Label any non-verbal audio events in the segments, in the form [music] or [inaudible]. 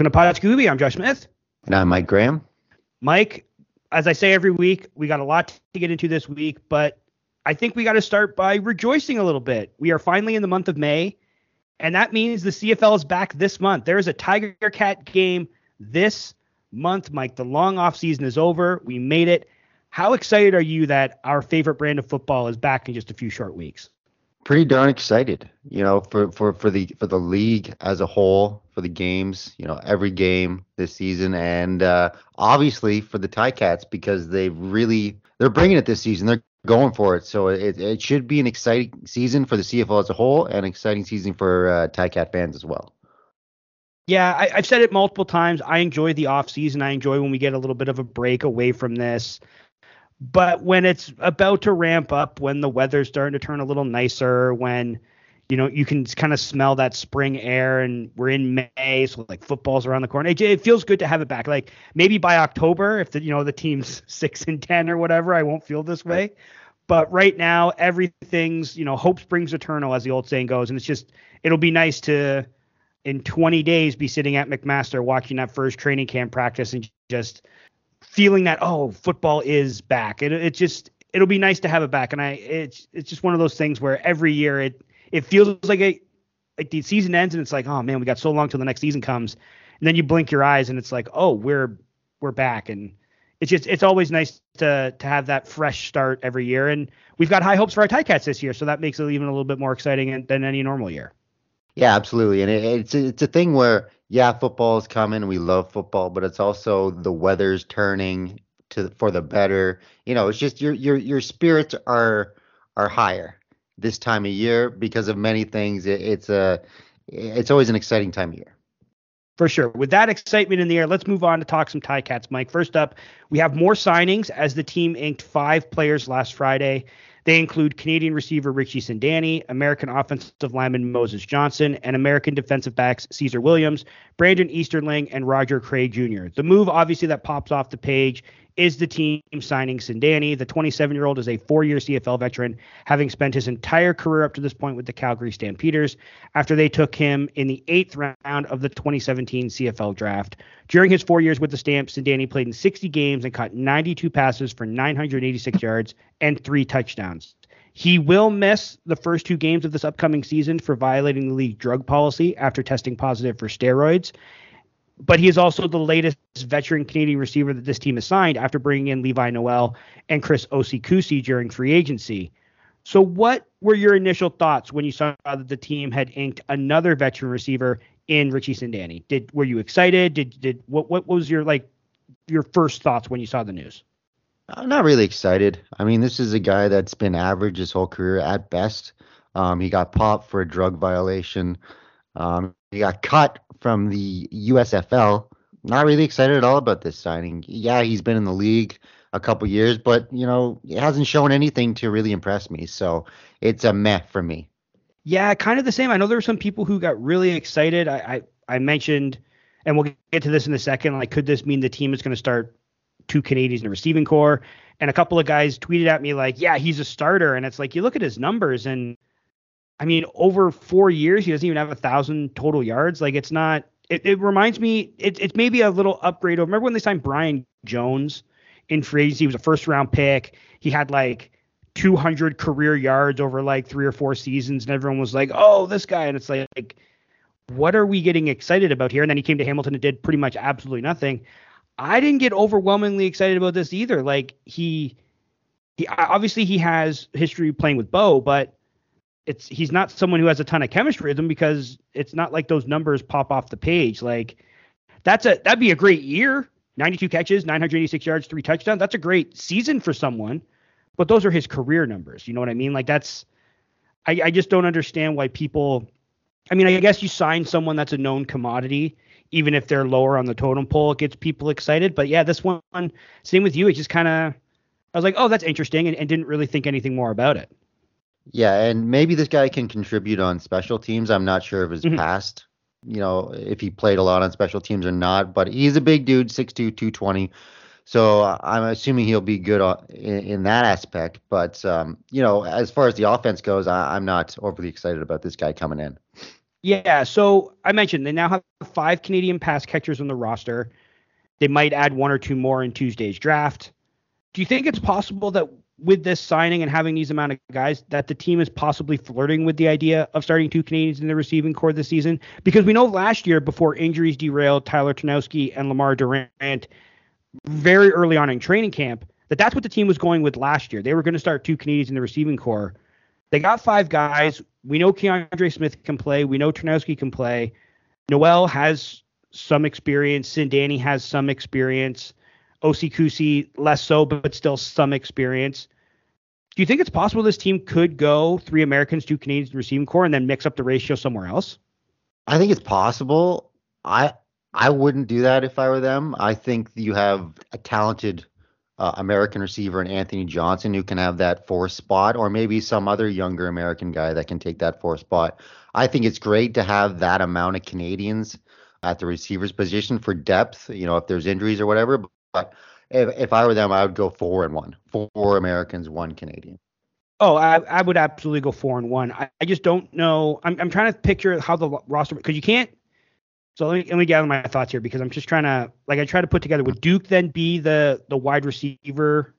Welcome to Pod Scooby. I'm Josh Smith. And I'm Mike Graham. Mike, as I say every week, we got a lot to get into this week, but I think we got to start by rejoicing a little bit. We are finally in the month of May, and that means the CFL is back this month. There is a Tiger Cat game this month, Mike. The long off season is over. We made it. How excited are you that our favorite brand of football is back in just a few short weeks? Pretty darn excited, you know, for, for, for the for the league as a whole, for the games, you know, every game this season, and uh, obviously for the Ticats because they really they're bringing it this season. They're going for it, so it, it should be an exciting season for the CFL as a whole, and an exciting season for uh, Ticat fans as well. Yeah, I, I've said it multiple times. I enjoy the off season. I enjoy when we get a little bit of a break away from this. But when it's about to ramp up, when the weather's starting to turn a little nicer, when you know you can kind of smell that spring air, and we're in May, so like football's around the corner. It, it feels good to have it back. Like maybe by October, if the you know the team's [laughs] six and ten or whatever, I won't feel this way. But right now, everything's you know hope springs eternal, as the old saying goes, and it's just it'll be nice to in 20 days be sitting at McMaster watching that first training camp practice and just feeling that oh football is back. It it just it'll be nice to have it back. And I it's it's just one of those things where every year it it feels like a like the season ends and it's like oh man we got so long till the next season comes. And then you blink your eyes and it's like oh we're we're back. And it's just it's always nice to to have that fresh start every year. And we've got high hopes for our Ticats this year so that makes it even a little bit more exciting than any normal year. Yeah, absolutely, and it, it's it's a thing where yeah, football is coming. We love football, but it's also the weather's turning to for the better. You know, it's just your your your spirits are are higher this time of year because of many things. It, it's a it's always an exciting time of year. For sure. With that excitement in the air, let's move on to talk some Ticats, Mike. First up, we have more signings as the team inked five players last Friday. They include Canadian receiver Richie Sindani, American offensive lineman Moses Johnson, and American defensive backs Caesar Williams, Brandon Easterling, and Roger Craig Jr. The move, obviously, that pops off the page is the team signing Sindani. The 27 year old is a four year CFL veteran, having spent his entire career up to this point with the Calgary Stampeders after they took him in the eighth round of the 2017 CFL draft. During his four years with the Stamps, Sindani played in 60 games and caught 92 passes for 986 [laughs] yards and three touchdowns. He will miss the first two games of this upcoming season for violating the league drug policy after testing positive for steroids but he is also the latest veteran Canadian receiver that this team has signed after bringing in Levi Noel and Chris Osei-Kusi during free agency. So, what were your initial thoughts when you saw that the team had inked another veteran receiver in Richie Sindani? Did were you excited? Did did what what was your like your first thoughts when you saw the news? I'm not really excited. I mean, this is a guy that's been average his whole career at best. Um, he got popped for a drug violation. Um, he got cut from the USFL. Not really excited at all about this signing. Yeah, he's been in the league a couple years, but you know, it hasn't shown anything to really impress me. So it's a meh for me. Yeah, kind of the same. I know there were some people who got really excited. I I, I mentioned, and we'll get to this in a second. Like, could this mean the team is going to start two Canadians in the receiving corps? And a couple of guys tweeted at me like, "Yeah, he's a starter." And it's like you look at his numbers, and I mean, over four years, he doesn't even have a thousand total yards. Like, it's not. It, it reminds me. It, it's maybe a little upgrade. Remember when they signed Brian Jones in free agency? He was a first round pick. He had like 200 career yards over like three or four seasons, and everyone was like, "Oh, this guy." And it's like, like, what are we getting excited about here? And then he came to Hamilton and did pretty much absolutely nothing. I didn't get overwhelmingly excited about this either. Like he, he obviously he has history playing with Bo, but it's he's not someone who has a ton of chemistry with him because it's not like those numbers pop off the page. Like that's a that'd be a great year. 92 catches, 986 yards, three touchdowns. That's a great season for someone, but those are his career numbers. You know what I mean? Like that's I, I just don't understand why people I mean, I guess you sign someone that's a known commodity, even if they're lower on the totem pole, it gets people excited. But yeah, this one, same with you. It just kind of, I was like, oh, that's interesting, and, and, didn't really think anything more about it. Yeah, and maybe this guy can contribute on special teams. I'm not sure of his mm-hmm. past, you know, if he played a lot on special teams or not, but he's a big dude, 6'2, 220. So I'm assuming he'll be good in, in that aspect. But, um, you know, as far as the offense goes, I, I'm not overly excited about this guy coming in. Yeah, so I mentioned they now have five Canadian pass catchers on the roster. They might add one or two more in Tuesday's draft. Do you think it's possible that with this signing and having these amount of guys, that the team is possibly flirting with the idea of starting two Canadians in the receiving corps this season? Because we know last year, before injuries derailed Tyler Ternowski and Lemar Durant, very early on in training camp, that that's what the team was going with last year. They were going to start two Canadians in the receiving corps. They got five guys. We know Kiondre Smith can play. We know Ternowski can play. Noel has some experience. Sindani has some experience. Kusi less so, but still some experience. Do you think it's possible this team could go three Americans, two Canadians receiving corps, and then mix up the ratio somewhere else? I think it's possible. I I wouldn't do that if I were them. I think you have a talented uh, American receiver and Anthony Johnson who can have that four spot, or maybe some other younger American guy that can take that four spot. I think it's great to have that amount of Canadians at the receivers position for depth. You know, if there's injuries or whatever. But if, if I were them, I would go four and one, four Americans, one Canadian. Oh, I, I would absolutely go four and one. I, I just don't know. I'm, I'm trying to picture how the roster because you can't so let me, let me gather my thoughts here because I'm just trying to like I try to put together would Duke then be the the wide receiver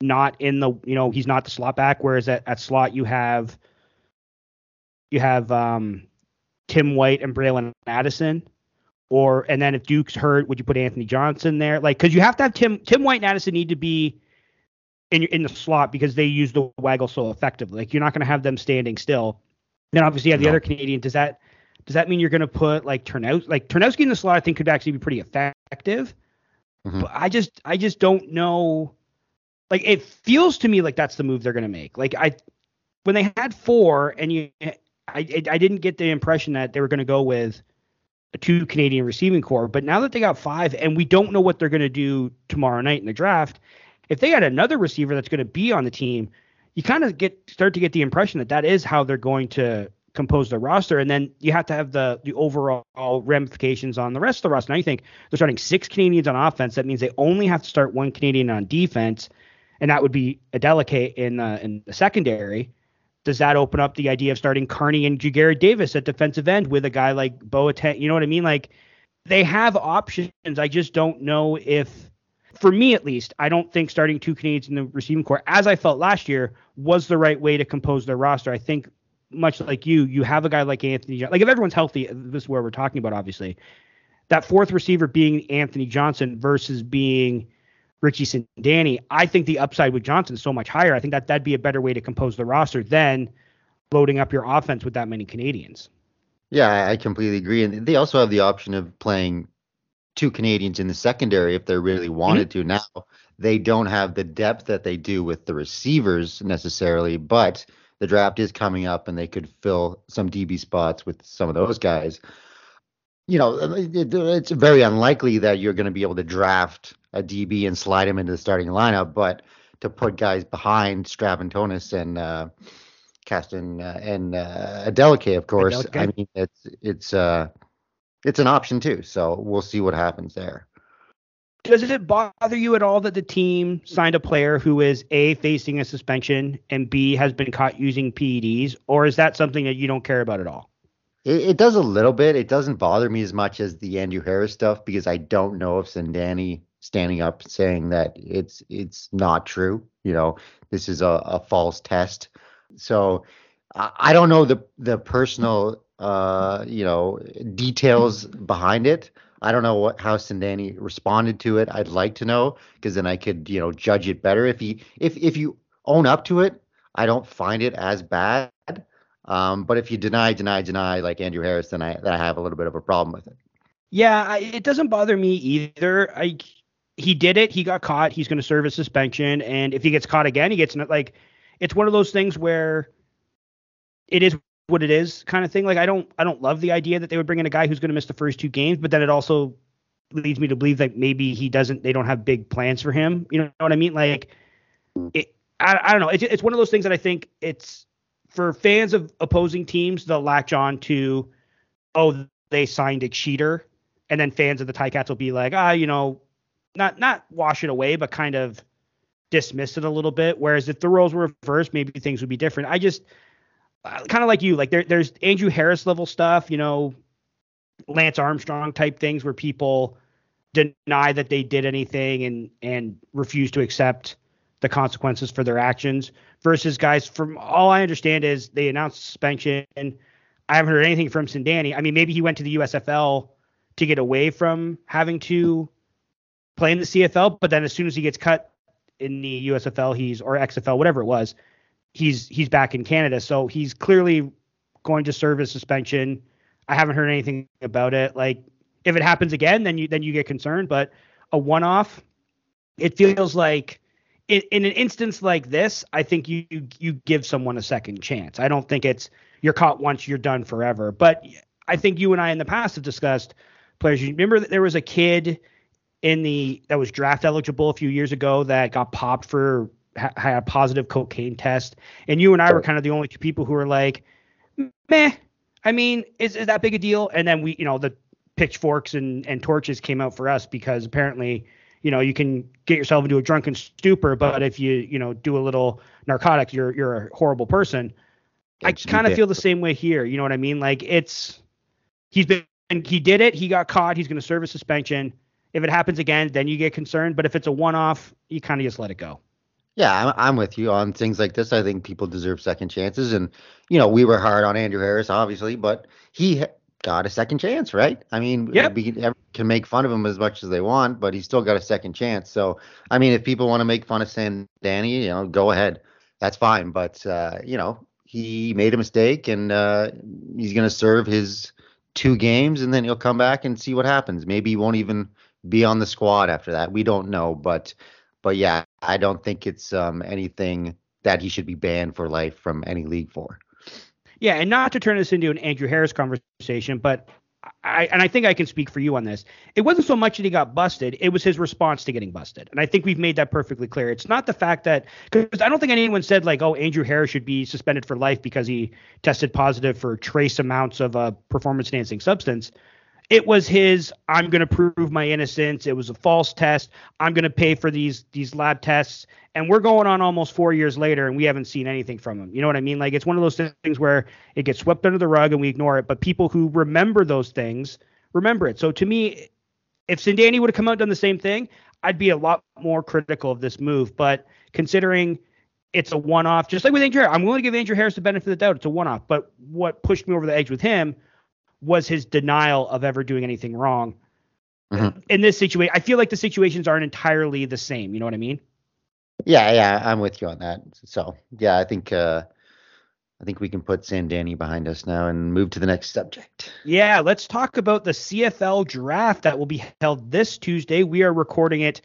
not in the you know he's not the slot back whereas at, at slot you have you have um Tim White and Bralon Addison or and then if Duke's hurt would you put Anthony Johnson there like because you have to have Tim Tim White and Addison need to be in in the slot because they use the waggle so effectively like you're not going to have them standing still then obviously you have the no. other Canadian does that does that mean you're going to put like Ternowski? Like Ternowski in the slot, I think could actually be pretty effective. Mm-hmm. But I just, I just don't know. Like it feels to me like that's the move they're going to make. Like I, when they had four, and you, I, I didn't get the impression that they were going to go with two Canadian receiving corps. But now that they got five, and we don't know what they're going to do tomorrow night in the draft, if they had another receiver that's going to be on the team, you kind of get start to get the impression that that is how they're going to compose the roster, and then you have to have the the overall ramifications on the rest of the roster. Now you think they're starting six Canadians on offense. That means they only have to start one Canadian on defense, and that would be Adeleke in the in the secondary. Does that open up the idea of starting Carney and Ja'Gared Davis at defensive end with a guy like Boateng? You know what I mean? Like they have options. I just don't know if, for me at least, I don't think starting two Canadians in the receiving corps, as I felt last year, was the right way to compose their roster. I think much like you, you have a guy like Anthony. Like if everyone's healthy, this is where we're talking about. Obviously, that fourth receiver being Anthony Johnson versus being Richie Sindani, I think the upside with Johnson is so much higher. I think that that'd be a better way to compose the roster than loading up your offense with that many Canadians. Yeah, I completely agree. And they also have the option of playing two Canadians in the secondary if they really wanted mm-hmm. to. Now they don't have the depth that they do with the receivers necessarily, but the draft is coming up and they could fill some DB spots with some of those guys. You know, it's very unlikely that you're going to be able to draft a DB and slide him into the starting lineup, but to put guys behind Straventonis and uh, Caston uh, and uh, Adeleke, of course. I mean, it's it's uh it's an option too. So we'll see what happens there does it bother you at all that the team signed a player who is a facing a suspension and b has been caught using PEDs, or is that something that you don't care about at all? It, it does a little bit. It doesn't bother me as much as the Andrew Harris stuff because I don't know if Sindani standing up saying that it's it's not true. You know, this is a, a false test. So I, I don't know the the personal uh you know details behind it I don't know what how Sindani responded to it. I'd like to know because then I could, you know, judge it better. If he if if you own up to it, I don't find it as bad. Um, but if you deny, deny, deny, like Andrew Harris, then I then I have a little bit of a problem with it. Yeah, I, it doesn't bother me either. I he did it. He got caught. He's going to serve a suspension, and if he gets caught again, he gets like it's one of those things where it is what it is kind of thing. Like I don't I don't love the idea that they would bring in a guy who's going to miss the first two games, but then it also leads me to believe that maybe he doesn't they don't have big plans for him. You know what I mean? Like it I, I don't know. It's it's one of those things that I think it's for fans of opposing teams they'll latch on to oh they signed a cheater and then fans of the Ticats will be like ah you know not not wash it away but kind of dismiss it a little bit whereas if the roles were reversed maybe things would be different. I just uh, kind of like you, like there, there's Andrew Harris level stuff, you know, Lance Armstrong type things where people deny that they did anything and and refuse to accept the consequences for their actions versus guys from all I understand is they announced suspension. I haven't heard anything from Sindani. I mean, maybe he went to the USFL to get away from having to play in the CFL, but then as soon as he gets cut in the USFL, he's or XFL, whatever it was, he's he's back in Canada, so he's clearly going to serve his suspension. I haven't heard anything about it. Like if it happens again, then you then you get concerned. But a one-off, it feels like in, in an instance like this, I think you, you you give someone a second chance. I don't think it's you're caught once, you're done forever. But I think you and I in the past have discussed players. You remember that there was a kid in the that was draft eligible a few years ago that got popped for had a positive cocaine test, and you and I were kind of the only two people who were like, meh. I mean, is, is that big a deal? And then we, you know, the pitchforks and, and torches came out for us because apparently, you know, you can get yourself into a drunken stupor, but if you, you know, do a little narcotics, you're you're a horrible person. I kind of feel the same way here. You know what I mean? Like it's he's been he did it. He got caught. He's going to serve a suspension. If it happens again, then you get concerned. But if it's a one-off, you kind of just let it go. Yeah, I'm, I'm with you on things like this. I think people deserve second chances, and you know we were hard on Andrew Harris, obviously, but he got a second chance, right? I mean, yep. we can make fun of him as much as they want, but he still got a second chance. So, I mean, if people want to make fun of San Danny, you know, go ahead, that's fine. But uh, you know, he made a mistake, and uh, he's going to serve his two games, and then he'll come back and see what happens. Maybe he won't even be on the squad after that. We don't know, but but yeah, I don't think it's um, anything that he should be banned for life from any league for. Yeah, and not to turn this into an Andrew Harris conversation, but I and I think I can speak for you on this. It wasn't so much that he got busted; it was his response to getting busted, and I think we've made that perfectly clear. It's not the fact that because I don't think anyone said like, "Oh, Andrew Harris should be suspended for life because he tested positive for trace amounts of a performance-enhancing substance." It was his i'm going to prove my innocence. It was a false test. I'm going to pay for these these lab tests. And we're going on almost four years later and we haven't seen anything from him. You know what i mean? Like it's one of those things where it gets swept under the rug and we ignore it but people who remember those things remember it. So to me if Sindani would have come out and done the same thing i'd be a lot more critical of this move. But considering it's a one-off just like with andrew i'm willing to give andrew harris the benefit of the doubt. It's a one-off. But what pushed me over the edge with him was his denial of ever doing anything wrong. Mm-hmm. In this situation, I feel like the situations aren't entirely the same. You know what I mean? Yeah, yeah, I'm with you on that. So yeah, I think uh I think we can put Sindani behind us now and move to the next subject. Yeah, let's talk about the CFL draft that will be held this Tuesday. We are recording it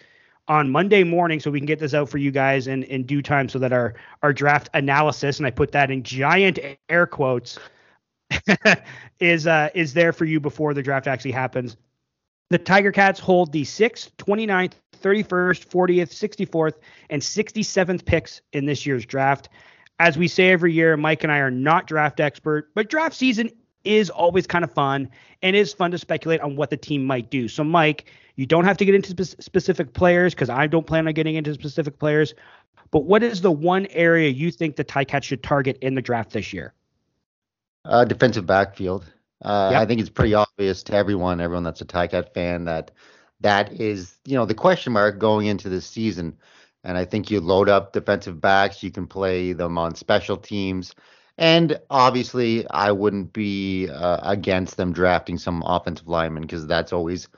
on Monday morning so we can get this out for you guys in, in due time so that our, our draft analysis, and I put that in giant air quotes, [laughs] is uh, is there for you before the draft actually happens. The Tiger Cats hold the 6th, 29th, 31st, 40th, 64th, and 67th picks in this year's draft. As we say every year, Mike and I are not draft expert, but draft season is always kind of fun and is fun to speculate on what the team might do. So, Mike, you don't have to get into spe- specific players because I don't plan on getting into specific players. But what is the one area you think the Ticats should target in the draft this year? Uh, defensive backfield. Uh, yep. I think it's pretty obvious to everyone, everyone that's a Ticat fan, that that is, you know, the question mark going into this season. And I think you load up defensive backs, you can play them on special teams, And obviously, I wouldn't be uh, against them drafting some offensive linemen because that's always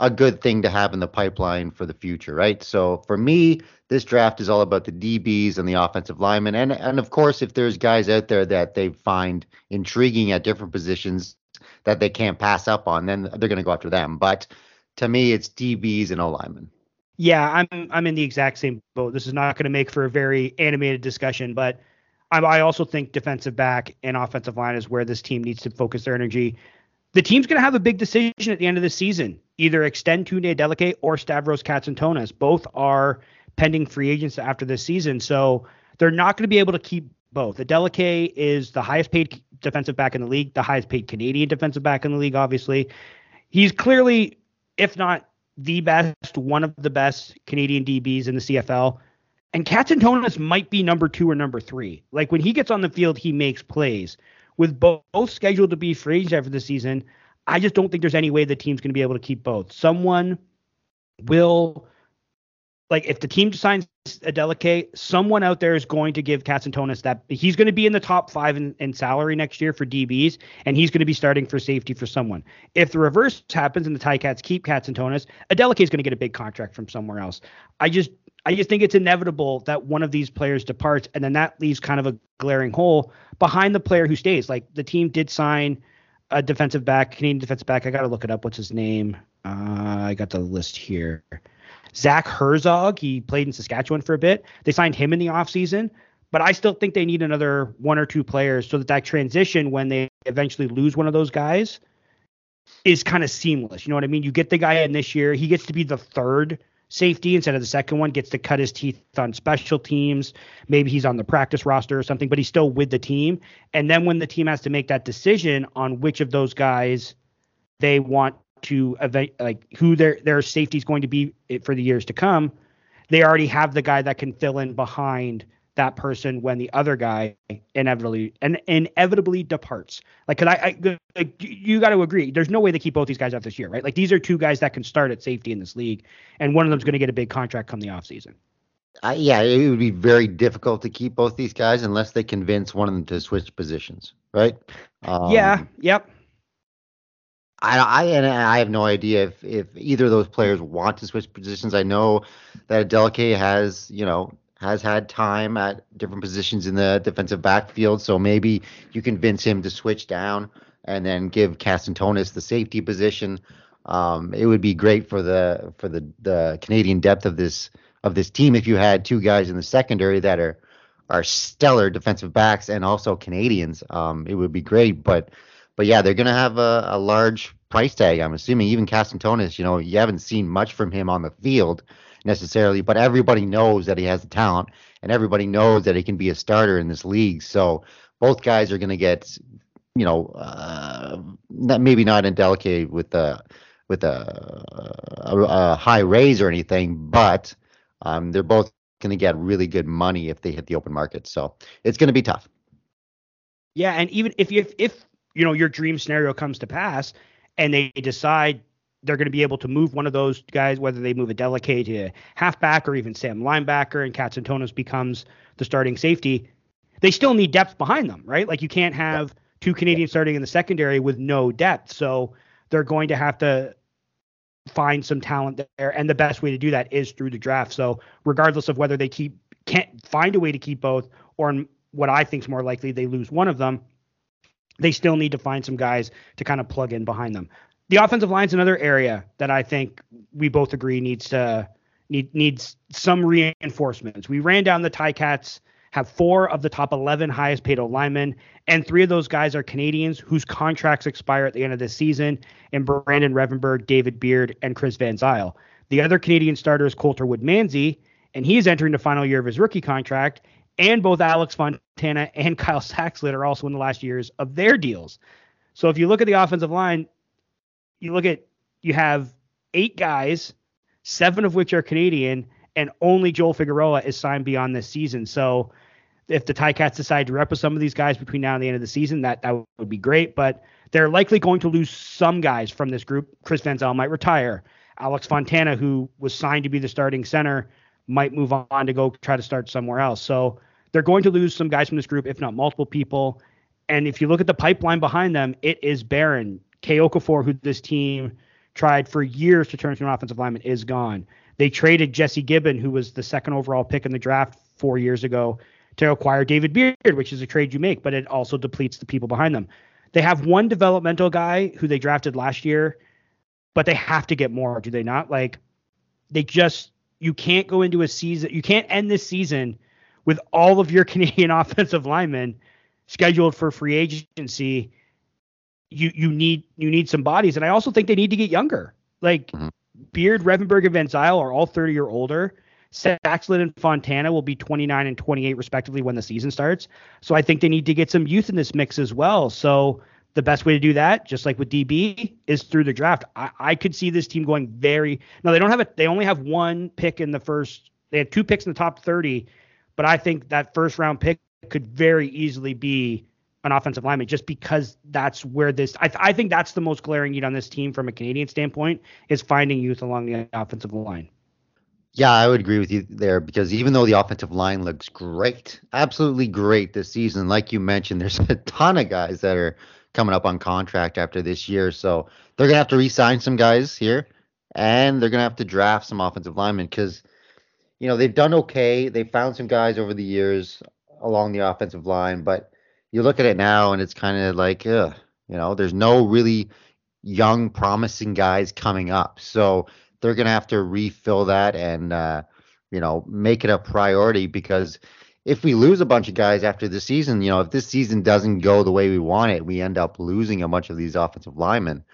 a good thing to have in the pipeline for the future, right? So for me, this draft is all about the DBs and the offensive linemen, and and of course, if there's guys out there that they find intriguing at different positions that they can't pass up on, then they're going to go after them. But to me, it's DBs and O linemen. Yeah, I'm I'm in the exact same boat. This is not going to make for a very animated discussion, but I, I also think defensive back and offensive line is where this team needs to focus their energy. The team's going to have a big decision at the end of the season: either extend Tunde Adeleke or Stavros Katsantonis. Both are pending free agents after this season, so they're not going to be able to keep both. Adeleke is the highest paid defensive back in the league, the highest paid Canadian defensive back in the league. Obviously, he's clearly, if not the best, one of the best Canadian DBs in the CFL. And Katsantonis might be number two or number three. Like when he gets on the field, he makes plays. With both scheduled to be free agents after the season, I just don't think there's any way the team's going to be able to keep both. Someone will like if the team signs Adeleke, someone out there is going to give Katsantonis that he's going to be in the top five in, in, salary next year for DBs, and he's going to be starting for safety for someone. If the reverse happens and the Ticats keep Katsantonis, Adeleke is going to get a big contract from somewhere else. I just I just think it's inevitable that one of these players departs, and then that leaves kind of a glaring hole behind the player who stays. Like the team did sign a defensive back, Canadian defensive back. I got to look it up. What's his name? Uh, I got the list here. Zach Herzog, he played in Saskatchewan for a bit. They signed him in the offseason, but I still think they need another one or two players so that that transition when they eventually lose one of those guys is kind of seamless. You know what I mean? You get the guy in this year, he gets to be the third safety instead of the second one, gets to cut his teeth on special teams. Maybe he's on the practice roster or something, but he's still with the team. And then when the team has to make that decision on which of those guys they want to like who their their safety is going to be for the years to come, they already have the guy that can fill in behind that person when the other guy inevitably and inevitably departs. Like, cause I, I like you got to agree, there's no way to keep both these guys out this year, right? Like these are two guys that can start at safety in this league, and one of them's going to get a big contract come the offseason. Uh, yeah, it would be very difficult to keep both these guys unless they convince one of them to switch positions, right? Um, yeah. Yep. I, I and I have no idea if, if either of those players want to switch positions. I know that Adeleke has, you know, has had time at different positions in the defensive backfield, so maybe you convince him to switch down and then give Katsantonis the safety position. Um, it would be great for the for the the Canadian depth of this of this team if you had two guys in the secondary that are are stellar defensive backs and also Canadians. Um, it would be great, but but yeah, they're to have a, a, large price tag. I'm assuming even Katsantonis, you know, you haven't seen much from him on the field necessarily, but everybody knows that he has the talent and everybody knows that he can be a starter in this league. So both guys are going to get, you know, uh, maybe not Adeleke with with a, a, a high raise or anything, but um, they're both going to get really good money if they hit the open market. So it's going to be tough. Yeah, and even if if, if you know your dream scenario comes to pass and they decide they're going to be able to move one of those guys, whether they move Adeleke to halfback or even Sam linebacker, and Katsantonis becomes the starting safety. They still need depth behind them, right? Like you can't have two Canadians starting in the secondary with no depth. So they're going to have to find some talent there, and the best way to do that is through the draft. So regardless of whether they keep can't find a way to keep both, or what I think is more likely they lose one of them, they still need to find some guys to kind of plug in behind them. The offensive line is another area that I think we both agree needs to need needs some reinforcements. We ran down the Ticats have four of the top 11 highest paid linemen, and three of those guys are Canadians whose contracts expire at the end of this season, and Brandon Revenberg, David Beard, and Chris Van Zyl. The other Canadian starter is Coulter Woodmansey, and he is entering the final year of his rookie contract, and both Alex Fontana and [laughs] Kyle Saxelid are also in the last years of their deals. So if you look at the offensive line, you look at you have eight guys, seven of which are Canadian, and only Joel Figueroa is signed beyond this season. So if the Ticats decide to rep with some of these guys between now and the end of the season, that that would be great. But they're likely going to lose some guys from this group. Chris Van Zyl might retire. Alex Fontana, who was signed to be the starting center, might move on to go try to start somewhere else. So they're going to lose some guys from this group, if not multiple people. And if you look at the pipeline behind them, it is barren. Kay Okafor, who this team tried for years to turn into an offensive lineman, is gone. They traded Jesse Gibbon, who was the second overall pick in the draft four years ago, to acquire David Beard, which is a trade you make, but it also depletes the people behind them. They have one developmental guy who they drafted last year, but they have to get more, do they not? Like they just you can't go into a season, you can't end this season with all of your [laughs] Canadian offensive linemen scheduled for free agency. You you need you need some bodies, and I also think they need to get younger. Like mm-hmm. Beard, Revenberg, and Van Zyl are all 30 or older. Saxelid and Fontana will be 29 and 28 respectively when the season starts. So I think they need to get some youth in this mix as well. So the best way to do that, just like with DB, is through the draft. I, I could see this team going very. No, they don't have it. They only have one pick in the first. They have two picks in the top 30, but I think that first round pick could very easily be an offensive lineman just because that's where this I, th- I think that's the most glaring need on this team from a Canadian standpoint is finding youth along the offensive line. Yeah, I would agree with you there because even though the offensive line looks great, absolutely great this season, like you mentioned, there's a ton of guys that are coming up on contract after this year. So they're gonna have to re-sign some guys here, and they're gonna have to draft some offensive linemen because you know they've done okay. They found some guys over the years along the offensive line, but you look at it now and it's kind of like, ugh, you know, there's no really young, promising guys coming up. So they're gonna have to refill that and uh, you know make it a priority because if we lose a bunch of guys after the season, you know, if this season doesn't go the way we want it, we end up losing a bunch of these offensive linemen.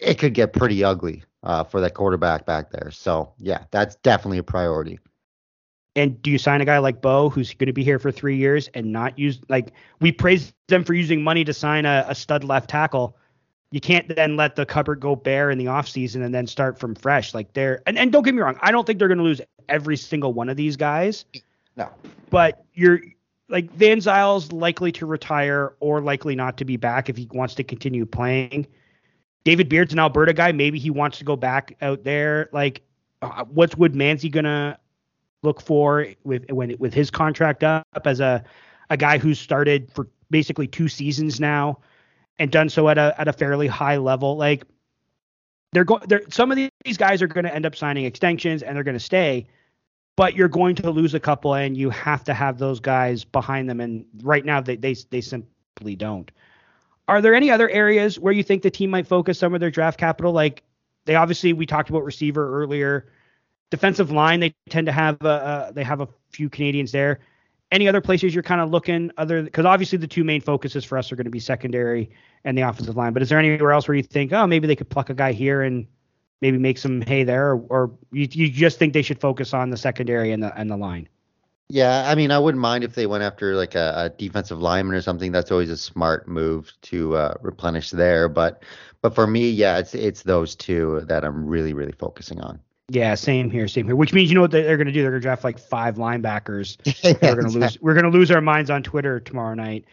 It could get pretty ugly uh, for that quarterback back there. So yeah, that's definitely a priority. And do you sign a guy like Bo, who's going to be here for three years and not use like we praise them for using money to sign a, a stud left tackle? You can't then let the cupboard go bare in the offseason and then start from fresh. Like they're and, and don't get me wrong, I don't think they're going to lose every single one of these guys. No. But you're like Van Zyl's likely to retire or likely not to be back if he wants to continue playing. David Beard's an Alberta guy. Maybe he wants to go back out there. Like, uh, what's Manzi gonna look for with when with his contract up as a a guy who's started for basically two seasons now and done so at a at a fairly high level. Like, they're going. They're some of these guys are going to end up signing extensions and they're going to stay but you're going to lose a couple and you have to have those guys behind them and right now they they, they simply don't are there any other areas where you think the team might focus some of their draft capital like they obviously we talked about receiver earlier defensive line they tend to have a, they have a few canadians there any other places you're kind of looking other because obviously the two main focuses for us are going to be secondary and the offensive line but is there anywhere else where you think oh maybe they could pluck a guy here and maybe make some hay there, or, or you, you just think they should focus on the secondary and the and the line? Yeah, I mean, I wouldn't mind if they went after like a, a defensive lineman or something. That's always a smart move to uh, replenish there. But but for me, yeah, it's it's those two that I'm really really focusing on. Yeah, same here, same here. Which means you know what they're going to do? They're going to draft like five linebackers. yeah, [laughs] we're going to lose. We're going to lose our minds on Twitter tomorrow night.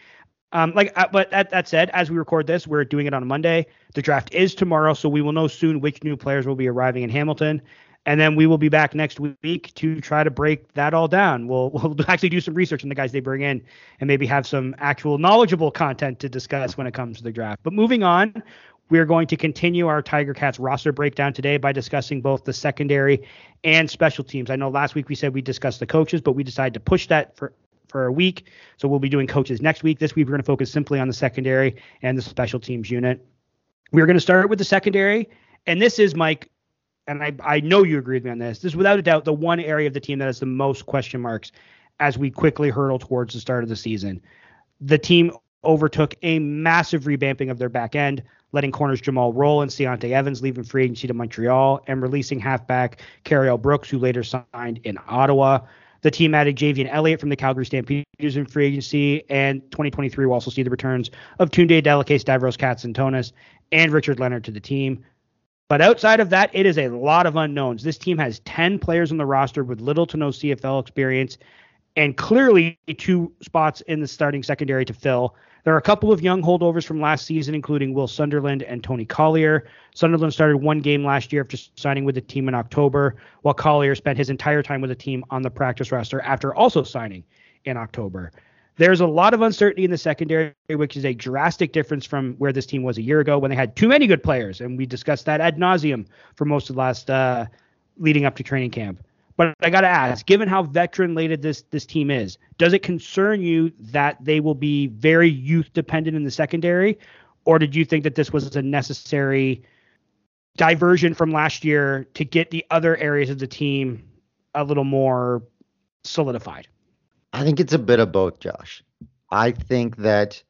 Um, like, uh, but that, that said, as we record this, we're doing it on a Monday. The draft is tomorrow, so we will know soon which new players will be arriving in Hamilton, and then we will be back next week to try to break that all down. We'll [laughs] we'll actually do some research on the guys they bring in, and maybe have some actual knowledgeable content to discuss when it comes to the draft. But moving on, we are going to continue our Tiger Cats roster breakdown today by discussing both the secondary and special teams. I know last week we said we discussed the coaches, but we decided to push that for for a week. So we'll be doing coaches next week. This week we're going to focus simply on the secondary and the special teams unit. We're going to start with the secondary, and this is Mike, and I I know you agree with me on this. This is without a doubt the one area of the team that has the most question marks as we quickly hurdle towards the start of the season. The team overtook a massive revamping of their back end, letting corners Jumal Rolle and Ciante Evans leaving free agency to Montreal and releasing halfback Cariel Brooks, who later signed in Ottawa. The team added Javien Elliott from the Calgary Stampeders in free agency, and 2023 will also see the returns of Tunde Adeleke, Stavros Katsantonis, and Richard Leonard to the team. But outside of that, it is a lot of unknowns. This team has 10 players on the roster with little to no CFL experience, and clearly two spots in the starting secondary to fill. There are a couple of young holdovers from last season, including Will Sunderland and Tony Collier. Sunderland started one game last year after signing with the team in October, while Collier spent his entire time with the team on the practice roster after also signing in October. There's a lot of uncertainty in the secondary, which is a drastic difference from where this team was a year ago when they had too many good players, and we discussed that ad nauseum for most of the last uh, leading up to training camp. But I got to ask, given how veteran laden this this team is, does it concern you that they will be very youth dependent in the secondary, or did you think that this was a necessary diversion from last year to get the other areas of the team a little more solidified? I think it's a bit of both, Josh. I think that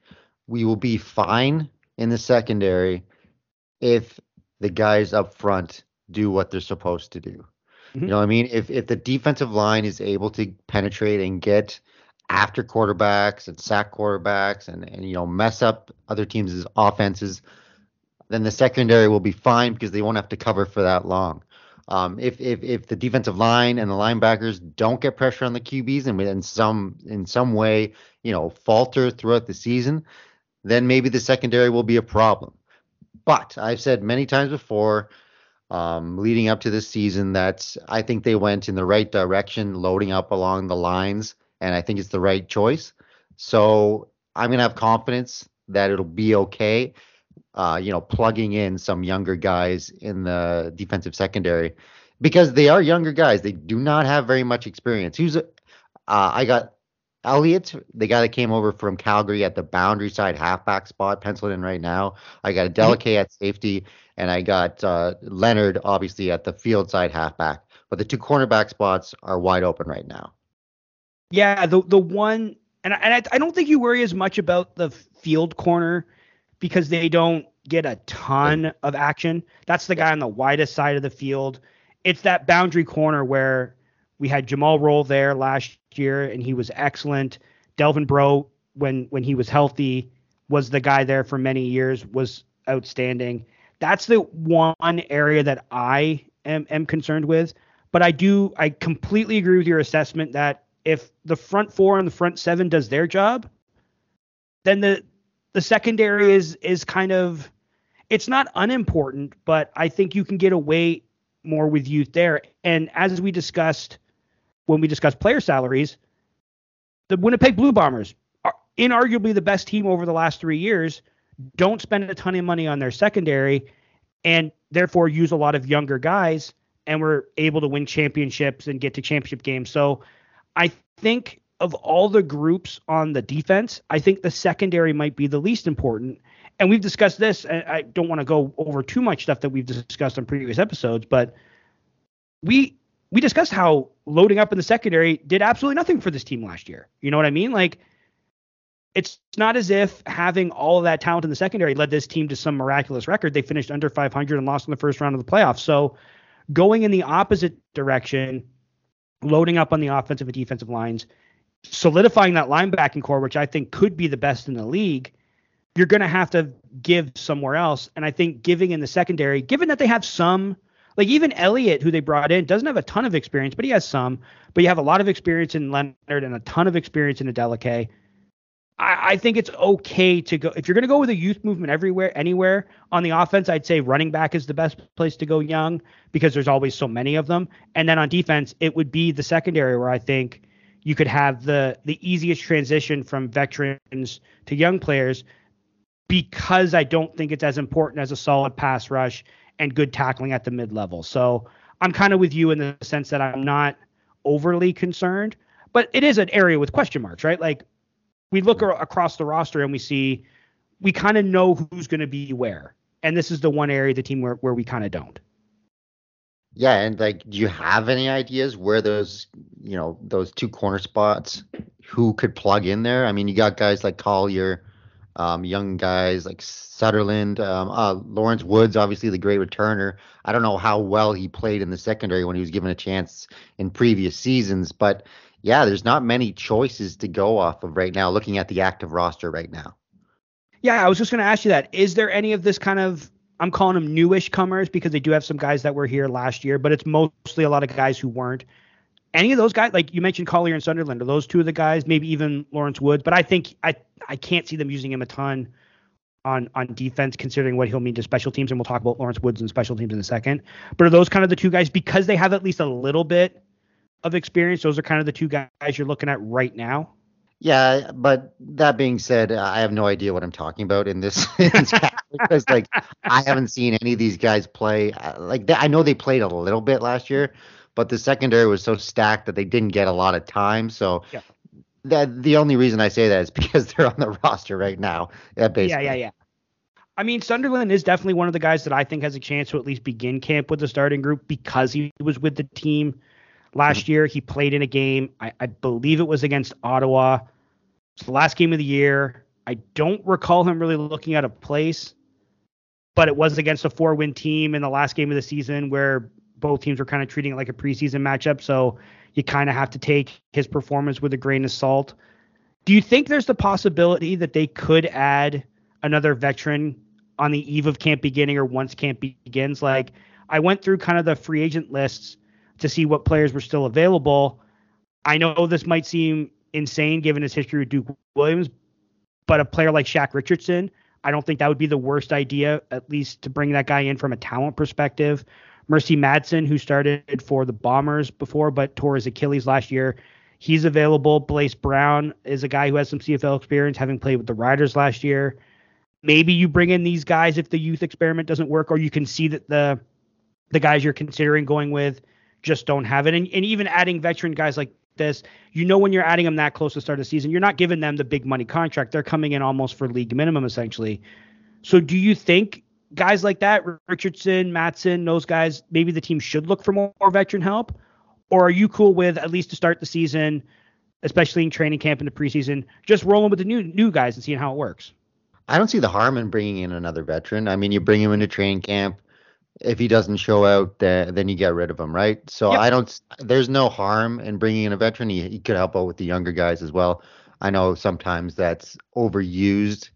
we will be fine in the secondary if the guys up front do what they're supposed to do. Mm-hmm. You know what I mean? If if the defensive line is able to penetrate and get after quarterbacks and sack quarterbacks and, and you know mess up other teams' offenses, then the secondary will be fine because they won't have to cover for that long. Um, if if if the defensive line and the linebackers don't get pressure on the QBs and in some in some way you know falter throughout the season, then maybe the secondary will be a problem. But I've said many times before, um, leading up to this season that I think they went in the right direction, loading up along the lines, and I think it's the right choice. So I'm gonna have confidence that it'll be okay. Uh, you know, plugging in some younger guys in the defensive secondary because they are younger guys. They do not have very much experience. Who's uh, I got Elliott, the guy that came over from Calgary at the boundary side halfback spot, penciled in right now. I got a mm-hmm. At safety, and I got uh, Leonard obviously at the field side halfback. But the two cornerback spots are wide open right now. Yeah, the the one, and I, and I, I don't think you worry as much about the field corner because they don't get a ton of action. That's the guy on the widest side of the field. It's that boundary corner where we had Jumal Rolle there last year, and he was excellent. Delvin Breaux, when when he was healthy, was the guy there for many years, was outstanding that's the one area that I am, am concerned with. But I do, I completely agree with your assessment that if the front four and the front seven does their job, then the the secondary is is kind of it's not unimportant, but I think you can get away more with youth there. And as we discussed when we discussed player salaries, the Winnipeg Blue Bombers are inarguably the best team over the last three years don't spend a ton of money on their secondary and therefore use a lot of younger guys and we're able to win championships and get to championship games. So I think of all the groups on the defense, I think the secondary might be the least important. And we've discussed this, and I don't want to go over too much stuff that we've discussed on previous episodes, but we we discussed how loading up in the secondary did absolutely nothing for this team last year. You know what I mean? Like it's not as if having all of that talent in the secondary led this team to some miraculous record. They finished under 500 and lost in the first round of the playoffs. So going in the opposite direction, loading up on the offensive and defensive lines, solidifying that linebacking corps, which I think could be the best in the league, you're going to have to give somewhere else. And I think giving in the secondary, given that they have some, like even Elliott, who they brought in, doesn't have a ton of experience, but he has some. But you have a lot of experience in Leonard and a ton of experience in Adeleke. I, I think it's okay to go if you're going to go with a youth movement everywhere, anywhere on the offense. I'd say running back is the best place to go young because there's always so many of them. And then on defense, it would be the secondary where I think you could have the the easiest transition from veterans to young players because I don't think it's as important as a solid pass rush and good tackling at the mid level. So I'm kind of with you in the sense that I'm not overly concerned, but it is an area with question marks, right? Like we look across the roster and we see we kind of know who's going to be where. And this is the one area of the team where, where we kind of don't. Yeah, and like, do you have any ideas where those, you know, those two corner spots, who could plug in there? I mean, you got guys like Collier, um, young guys like Sunderland, um, uh, Lawrence Woods, obviously the great returner. I don't know how well he played in the secondary when he was given a chance in previous seasons, but yeah, there's not many choices to go off of right now, looking at the active roster right now. Yeah, I was just going to ask you that. Is there any of this kind of, I'm calling them newish comers because they do have some guys that were here last year, but it's mostly a lot of guys who weren't. Any of those guys, like you mentioned Collier and Sunderland, are those two of the guys, maybe even Lawrence Woods, but I think I I can't see them using him a ton on on defense, considering what he'll mean to special teams, and we'll talk about Lawrence Woods and special teams in a second. But are those kind of the two guys because they have at least a little bit of experience, those are kind of the two guys you're looking at right now. Yeah, but that being said, I have no idea what I'm talking about in this, [laughs] because like I haven't seen any of these guys play. Uh, like they, I know they played a little bit last year, but the secondary was so stacked that they didn't get a lot of time. So Yeah. that the only reason I say that is [laughs] because they're on the roster right now. Yeah, basically. Yeah, yeah, yeah. I mean, Sunderland is definitely one of the guys that I think has a chance to at least begin camp with the starting group because he was with the team last mm-hmm. year. He played in a game, I, I believe it was against Ottawa. It's the last game of the year. I don't recall him really looking at a place, but it was against a four win team in the last game of the season where both teams were kind of treating it like a preseason matchup. So you kind of have to take his performance with a grain of salt. Do you think there's the possibility that they could add another veteran on the eve of camp beginning or once camp begins? Like I went through kind of the free agent lists to see what players were still available. I know this might seem insane given his history with Duke Williams, but a player like Shaq Richardson, I don't think that would be the worst idea, at least to bring that guy in from a talent perspective. Mercy Maston, who started for the Bombers before but tore his Achilles last year, he's available. Blaze Brown is a guy who has some CFL experience, having played with the Riders last year. Maybe you bring in these guys if the youth experiment doesn't work, or you can see that the the guys you're considering going with just don't have it. And, and even adding veteran guys like this, you know when you're adding them that close to start of the season, you're not giving them the big money contract. They're coming in almost for league minimum essentially. So do you think guys like that, Richardson, Maston, those guys, maybe the team should look for more, more veteran help? Or are you cool with at least to start the season, especially in training camp in the preseason, just rolling with the new new guys and seeing how it works? I don't see the harm in bringing in another veteran. I mean, you bring him into training camp. If he doesn't show out, then, then you get rid of him, right? So Yep. I don't. There's no harm in bringing in a veteran. He, he could help out with the younger guys as well. I know sometimes that's overused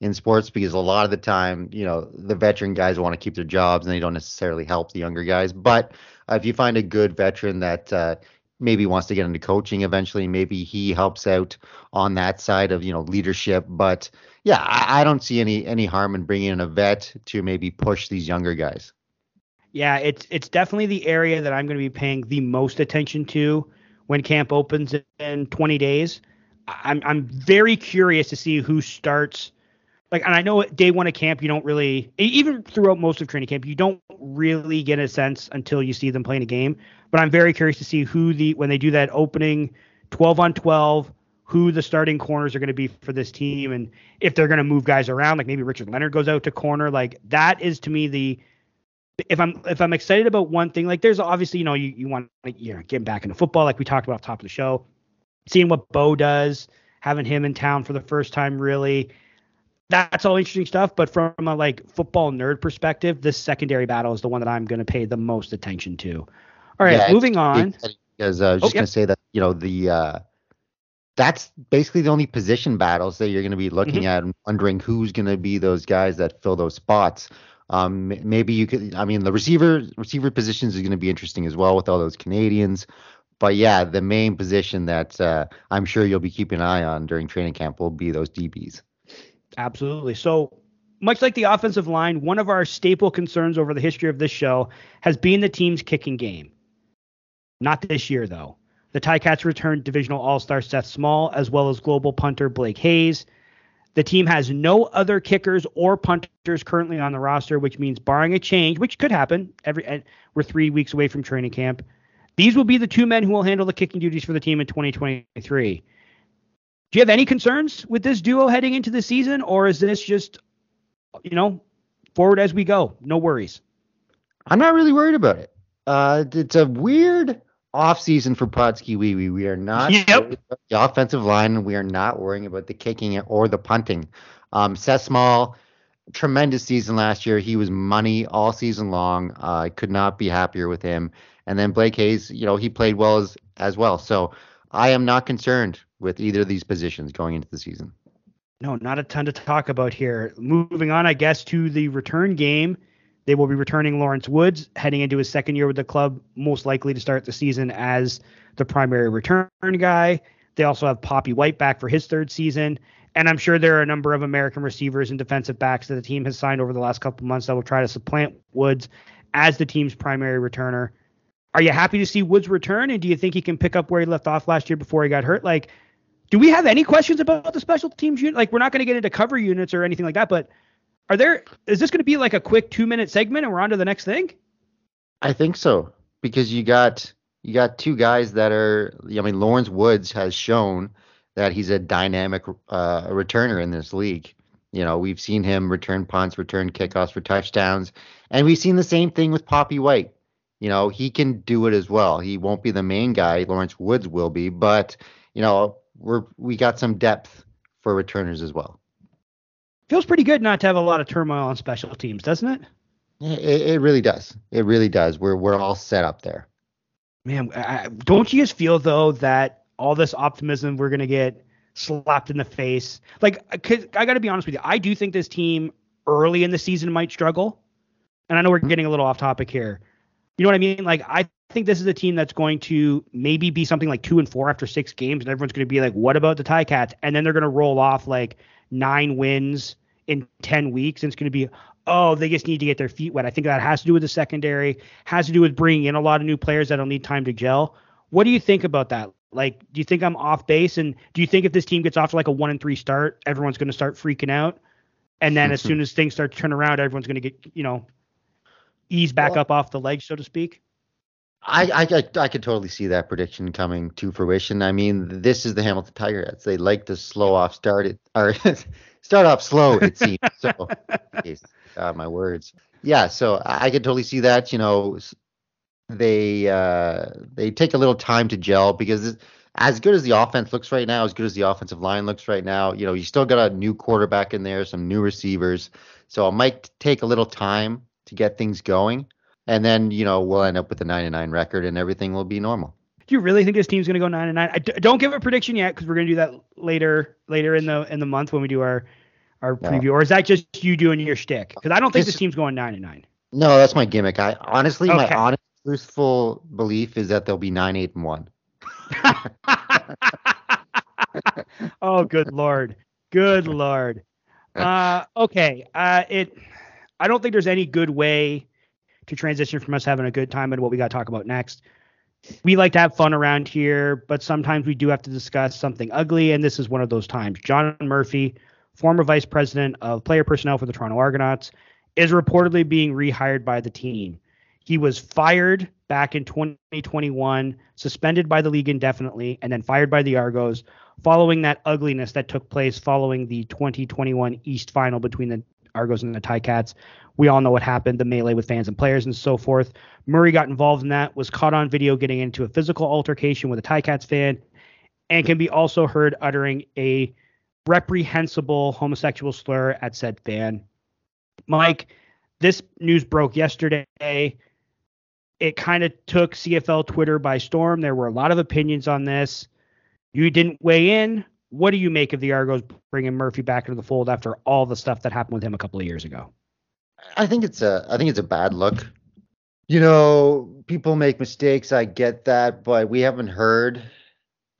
in sports because a lot of the time, you know, the veteran guys want to keep their jobs and they don't necessarily help the younger guys. But uh, if you find a good veteran that uh, maybe wants to get into coaching eventually, maybe he helps out on that side of you know leadership. But yeah, I, I don't see any any harm in bringing in a vet to maybe push these younger guys. Yeah, it's it's definitely the area that I'm going to be paying the most attention to when camp opens in 20 days. I'm I'm very curious to see who starts. Like, and I know day one of camp, you don't really, even throughout most of training camp, you don't really get a sense until you see them playing a game. But I'm very curious to see who the when they do that opening 12 on 12, who the starting corners are going to be for this team, and if they're going to move guys around. Like maybe Richard Leonard goes out to corner. Like that is to me the if I'm if I'm excited about one thing, like there's obviously you know you you want you know getting back into football like we talked about top of the show, seeing what Bo does, having him in town for the first time really, that's all interesting stuff. But from a like football nerd perspective, this secondary battle is the one that I'm going to pay the most attention to. All right, Yeah, moving on. Because uh, I was Oh, just yep. gonna say that you know the uh, that's basically the only position battles that you're going to be looking at and wondering who's going to be those guys that fill those spots. Um, maybe you could. I mean, the receiver receiver positions is going to be interesting as well with all those Canadians. But yeah, the main position that uh, I'm sure you'll be keeping an eye on during training camp will be those DBs. Absolutely. So, much like the offensive line, one of our staple concerns over the history of this show has been the team's kicking game. Not this year, though. The Ticats returned divisional all star Seth Small, as well as global punter Blake Hayes. The team has no other kickers or punters currently on the roster, which means, barring a change, which could happen, every and we're three weeks away from training camp. These will be the two men who will handle the kicking duties for the team in 2023. Do you have any concerns with this duo heading into the season, or is this just, you know, forward as we go? No worries. I'm not really worried about it. Uh, it's a weird offseason for Potsky Wee Wee. We are not Yep. the offensive line. We are not worrying about the kicking or the punting. Um, Seth Small, tremendous season last year. He was money all season long. Uh, I could not be happier with him. And then Blake Hayes, you know, he played well as as well. So I am not concerned with either of these positions going into the season. No, not a ton to talk about here. Moving on, I guess, to the return game. They will be returning Lawrence Woods, heading into his second year with the club, most likely to start the season as the primary return guy. They also have Papi White back for his third season. And I'm sure there are a number of American receivers and defensive backs that the team has signed over the last couple months that will try to supplant Woods as the team's primary returner. Are you happy to see Woods return? And do you think he can pick up where he left off last year before he got hurt? Like, Do we have any questions about the special teams unit? Like, we're not going to get into cover units or anything like that, but are there? Is this going to be like a quick two minute segment and we're on to the next thing? I think so because you got you got two guys that are. I mean, Lawrence Woods has shown that he's a dynamic uh, returner in this league. You know, we've seen him return punts, return kickoffs for touchdowns, and we've seen the same thing with Papi White. You know, he can do it as well. He won't be the main guy. Lawrence Woods will be, but you know, we're we got some depth for returners as well. Feels pretty good not to have a lot of turmoil on special teams, doesn't it? It, it really does. It really does. We're we're all set up there. Man, I, don't you just feel though that all this optimism we're gonna get slapped in the face? Like, cause I got to be honest with you, I do think this team early in the season might struggle, and I know we're getting a little off topic here. You know what I mean? Like, I think this is a team that's going to maybe be something like two and four after six games, and everyone's going to be like, "What about the Ticats?" And then they're going to roll off like nine wins in ten weeks, and it's going to be, oh, they just need to get their feet wet. I think that has to do with the secondary, has to do with bringing in a lot of new players that'll need time to gel. What do you think about that? Like, do you think I'm off base? And do you think if this team gets off to like a one and three start, everyone's going to start freaking out? And then as mm-hmm. soon as things start to turn around, everyone's going to get, you know, ease back well, up off the ledge, so to speak? I, I I could totally see that prediction coming to fruition. I mean, this is the Hamilton Tigers. They like to slow off start it or [laughs] start off slow. It seems [laughs] so. geez, uh, my words. Yeah, so I could totally see that. You know, they uh, they take a little time to gel because as good as the offense looks right now, as good as the offensive line looks right now, you know, you still got a new quarterback in there, some new receivers. So it might take a little time to get things going and then you know we'll end up with a 99 record, and everything will be normal. Do you really think this team's going to go nine and nine? I d- don't give a prediction yet because we're going to do that later later in the in the month when we do our our no. preview. Or is that just you doing your shtick? Because I don't think this, this team's going nine and nine. No, that's my gimmick. I honestly, okay. my honest, truthful belief is that they'll be nine, eight, and one. [laughs] oh, good lord, good lord. [laughs] Uh, okay. Uh, it. I don't think there's any good way to transition from us having a good time into what we got to talk about next. We like to have fun around here, but sometimes we do have to discuss something ugly, and this is one of those times. John Murphy, former vice president of player personnel for the Toronto Argonauts, is reportedly being rehired by the team. He was fired back in 2021, suspended by the league indefinitely, and then fired by the Argos following that ugliness that took place following the 2021 East final between the Argos and the Ticats. We all know what happened, the melee with fans and players and so forth. Murphy got involved in that, was caught on video getting into a physical altercation with a Ticats fan, and can be also heard uttering a reprehensible homosexual slur at said fan. Mike, this news broke yesterday. It kind of took CFL Twitter by storm. There were a lot of opinions on this. You didn't weigh in. What do you make of the Argos bringing Murphy back into the fold after all the stuff that happened with him a couple of years ago? I think it's a I think it's a bad look. You know, people make mistakes. I get that, but we haven't heard,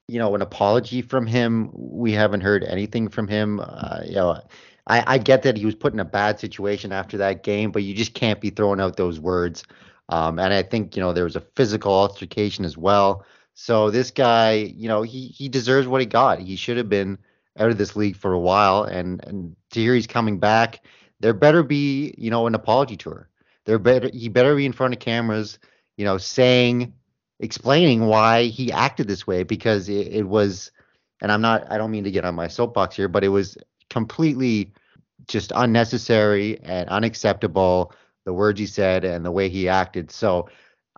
you know, an apology from him. We haven't heard anything from him. Uh, you know, I, I get that he was put in a bad situation after that game, but you just can't be throwing out those words. Um, and I think you know there was a physical altercation as well. So this guy, you know, he he deserves what he got. He should have been out of this league for a while, and and to hear he's coming back there better be, you know, an apology tour. There better he better be in front of cameras, you know, saying, explaining why he acted this way because it, it was, and I'm not, I don't mean to get on my soapbox here, but it was completely just unnecessary and unacceptable. The words he said and the way he acted. So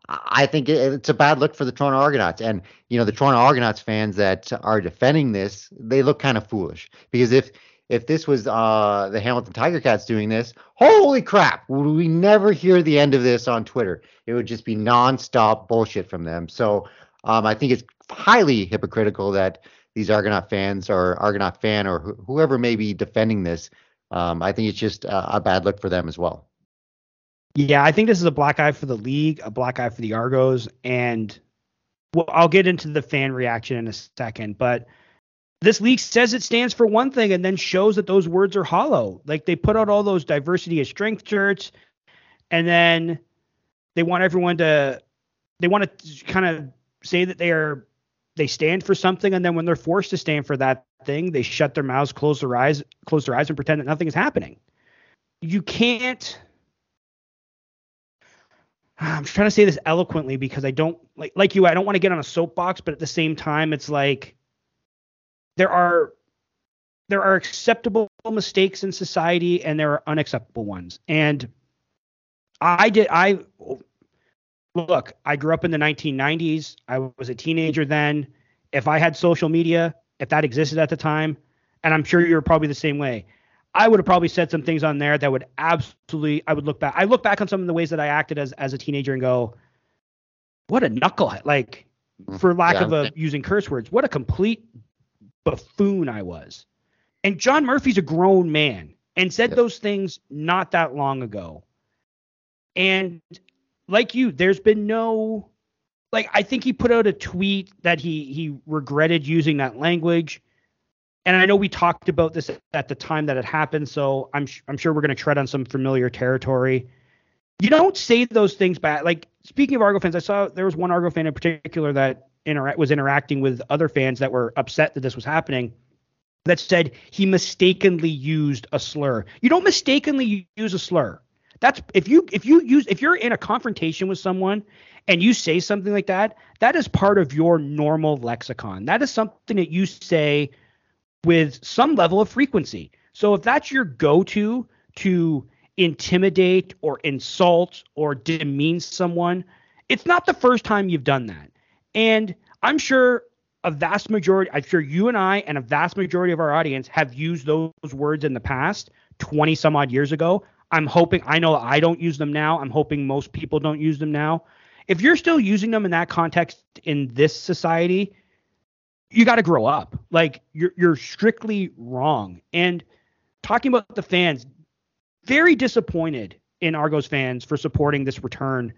I think it's a bad look for the Toronto Argonauts. And, you know, the Toronto Argonauts fans that are defending this, they look kind of foolish because if if this was uh, the Hamilton Tiger Cats doing this, holy crap, would we never hear the end of this on Twitter? It would just be nonstop bullshit from them. So um, I think it's highly hypocritical that these Argonaut fans or Argonaut fan or wh- whoever may be defending this, um, I think it's just a, a bad look for them as well. Yeah, I think this is a black eye for the league, a black eye for the Argos, and well, I'll get into the fan reaction in a second, but – this league says it stands for one thing and then shows that those words are hollow. Like they put out all those diversity of strength shirts, and then they want everyone to they want to kind of say that they are they stand for something, and then when they're forced to stand for that thing, they shut their mouths, close their eyes, close their eyes, and pretend that nothing is happening. You can't. Ah, I'm trying to say this eloquently because I don't like like you. I don't want to get on a soapbox, but at the same time, it's like there are there are acceptable mistakes in society and there are unacceptable ones. And I did I look, I grew up in the 1990s. I was a teenager then. If I had social media, if that existed at the time, and I'm sure you were probably the same way, I would have probably said some things on there that would absolutely I would look back. I look back on some of the ways that I acted as as a teenager and go, what a knucklehead. Like mm, for lack yeah, of a, using curse words, what a complete buffoon I was. And John Murphy's a grown man and said those things not that long ago. And like you, there's been no like I think he put out a tweet that he he regretted using that language. And I know we talked about this at the time that it happened, so I'm I'm sure we're going to tread on some familiar territory. You don't say those things back. Like speaking of Argo fans, I saw there was one Argo fan in particular that intera- was interacting with other fans that were upset that this was happening that said he mistakenly used a slur. You don't mistakenly use a slur. That's if you if you use if you're in a confrontation with someone and you say something like that, that is part of your normal lexicon. That is something that you say with some level of frequency. So if that's your go-to to intimidate or insult or demean someone, it's not the first time you've done that. And I'm sure a vast majority, I'm sure you and I and a vast majority of our audience have used those words in the past 20 some odd years ago. I'm hoping, I know I don't use them now. I'm hoping most people don't use them now. If you're still using them in that context in this society, you got to grow up. Like you're you're strictly wrong. And talking about the fans, very disappointed in Argos fans for supporting this return.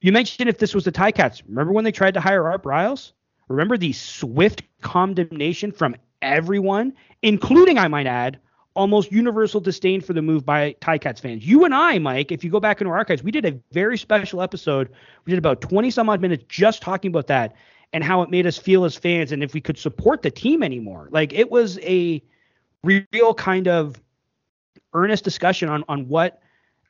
You mentioned if this was the Ticats. Remember when they tried to hire Art Briles? Remember the swift condemnation from everyone, including, I might add, almost universal disdain for the move by Ticats fans. You and I, Mike, if you go back into our archives, we did a very special episode. We did about 20 some odd minutes just talking about that and how it made us feel as fans and if we could support the team anymore. Like it was a real kind of earnest discussion on on what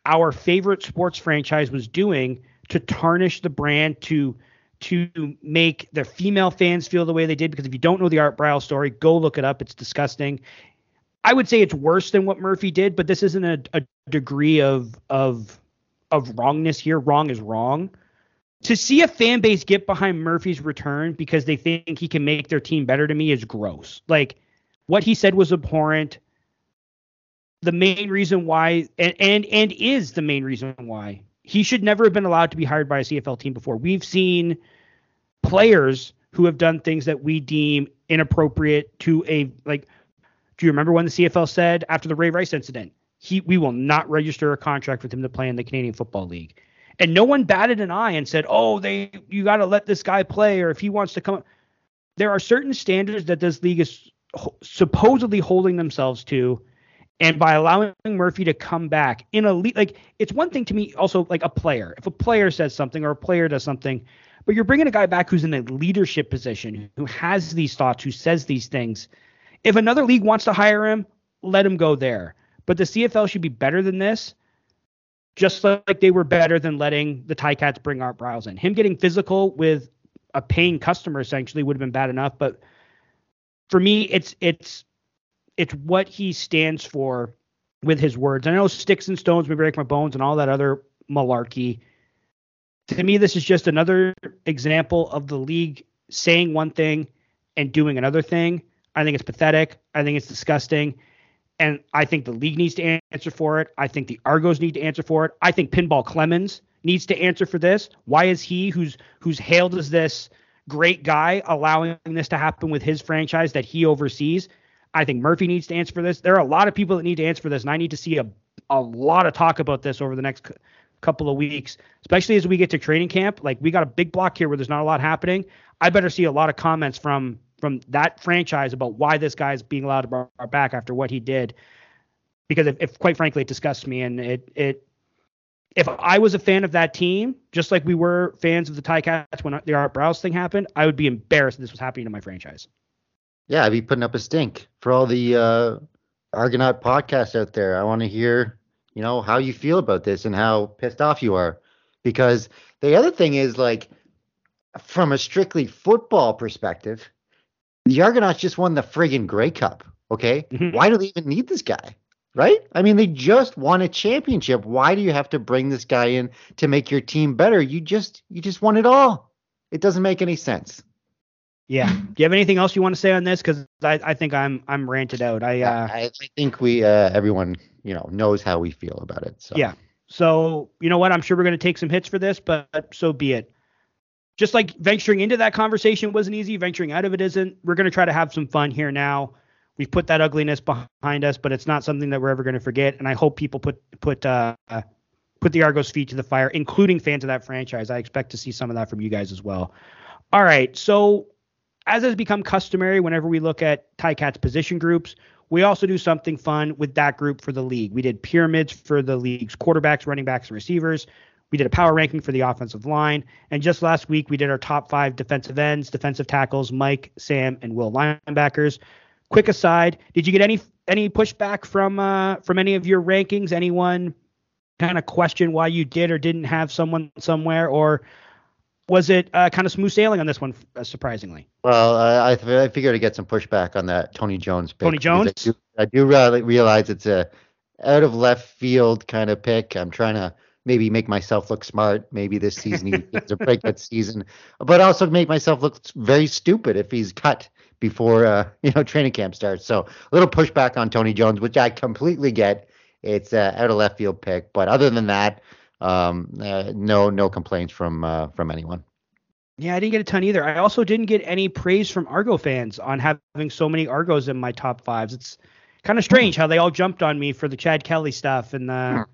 our favorite sports franchise was doing to tarnish the brand to to make their female fans feel the way they did because if you don't know the Art Briles story, go look it up. It's disgusting. I would say it's worse than what Murphy did, but this isn't a, a degree of of of wrongness here. Wrong is wrong. To see a fan base get behind Murphy's return because they think he can make their team better to me is gross. Like what he said was abhorrent. The main reason why and and, and is the main reason why he should never have been allowed to be hired by a CFL team before. We've seen players who have done things that we deem inappropriate to a like do you remember when the CFL said after the Ray Rice incident, he we will not register a contract with him to play in the Canadian Football League. And no one batted an eye and said, "Oh, they you got to let this guy play or if he wants to come." There are certain standards that this league is supposedly holding themselves to and by allowing Murphy to come back in a league, like it's one thing to me also like a player. If a player says something or a player does something, but you're bringing a guy back who's in a leadership position, who has these thoughts, who says these things, if another league wants to hire him, let him go there. But the CFL should be better than this, just like they were better than letting the Ticats bring Art Briles in. Him getting physical with a paying customer essentially would have been bad enough, but for me, it's it's it's what he stands for with his words. I know sticks and stones may break my bones and all that other malarkey. To me, this is just another example of the league saying one thing and doing another thing. I think it's pathetic. I think it's disgusting. And I think the league needs to answer for it. I think the Argos need to answer for it. I think Pinball Clemons needs to answer for this. Why is he, who's who's hailed as this great guy, allowing this to happen with his franchise that he oversees? I think Murphy needs to answer for this. There are a lot of people that need to answer for this, and I need to see a a lot of talk about this over the next c- couple of weeks, especially as we get to training camp. Like we got a big block here where there's not a lot happening. I better see a lot of comments from from that franchise about why this guy is being allowed to bar back after what he did. Because if, if quite frankly it disgusts me and it it if I was a fan of that team, just like we were fans of the Ticats when the Art Briles thing happened, I would be embarrassed if this was happening to my franchise. Yeah, I'd be putting up a stink for all the uh, Argonaut podcasts out there. I want to hear, you know, how you feel about this and how pissed off you are. Because the other thing is, like, from a strictly football perspective, the Argonauts just won the friggin' Grey Cup. Okay, Mhm. why do they even need this guy? Right? I mean, they just won a championship. Why do you have to bring this guy in to make your team better? You just you just won it all. It doesn't make any sense. Yeah. [laughs] Do you have anything else you want to say on this? Because I, I think I'm I'm ranted out. I uh, I, I think we uh, everyone you know knows how we feel about it. So Yeah. So, you know what? I'm sure we're going to take some hits for this, but so be it. Just like venturing into that conversation wasn't easy, venturing out of it isn't. We're going to try to have some fun here now. We've put that ugliness behind us, but it's not something that we're ever going to forget. And I hope people put put uh, put the Argos feet to the fire, including fans of that franchise. I expect to see some of that from you guys as well. All right. So, as has become customary, whenever we look at Ticats position groups, we also do something fun with that group for the league. We did pyramids for the league's quarterbacks, running backs, and receivers. We did a power ranking for the offensive line. And just last week, we did our top five defensive ends, defensive tackles, Mike, Sam, and Will linebackers. Quick aside, did you get any any pushback from uh, from any of your rankings? Anyone kind of question why you did or didn't have someone somewhere, or was it uh, kind of smooth sailing on this one? Uh, surprisingly, Well, I, I figured to get some pushback on that Tony Jones pick. Tony Jones? I do, I do realize it's a out of left field kind of pick. I'm trying to maybe make myself look smart. Maybe this season he gets a breakout season, but also make myself look very stupid if he's cut before uh, [laughs] you know training camp starts. So a little pushback on Tony Jones, which I completely get. It's a out of left field pick, but other than that, um, uh, no no complaints from uh, from anyone. Yeah, I didn't get a ton either. I also didn't get any praise from Argo fans on having so many Argos in my top fives. It's kind of strange how they all jumped on me for the Chad Kelly stuff and the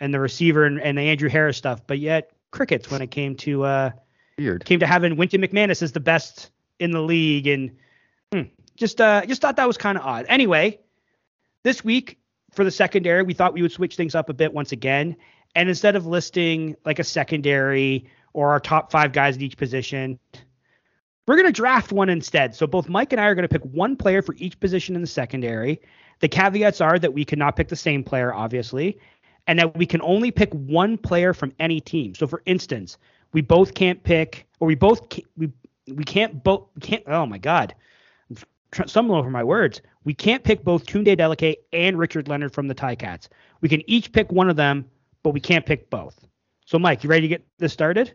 and the receiver and, and the Andrew Harris stuff, but yet crickets when it came to uh Weird. came to having Wynton McManis as the best in the league and hmm, just uh just thought that was kind of odd. Anyway, this week for the secondary, we thought we would switch things up a bit once again. And instead of listing like a secondary or our top five guys at each position, we're going to draft one instead. So both Mike and I are going to pick one player for each position in the secondary. The caveats are that we cannot pick the same player, obviously, and that we can only pick one player from any team. So for instance, we both can't pick, or we both ca- we we can't both we can't. Oh my God, I'm tr- stumbling over my words. We can't pick both Tunde Adeleke and Richard Leonard from the Ticats. We can each pick one of them, but we can't pick both. So Mike, you ready to get this started?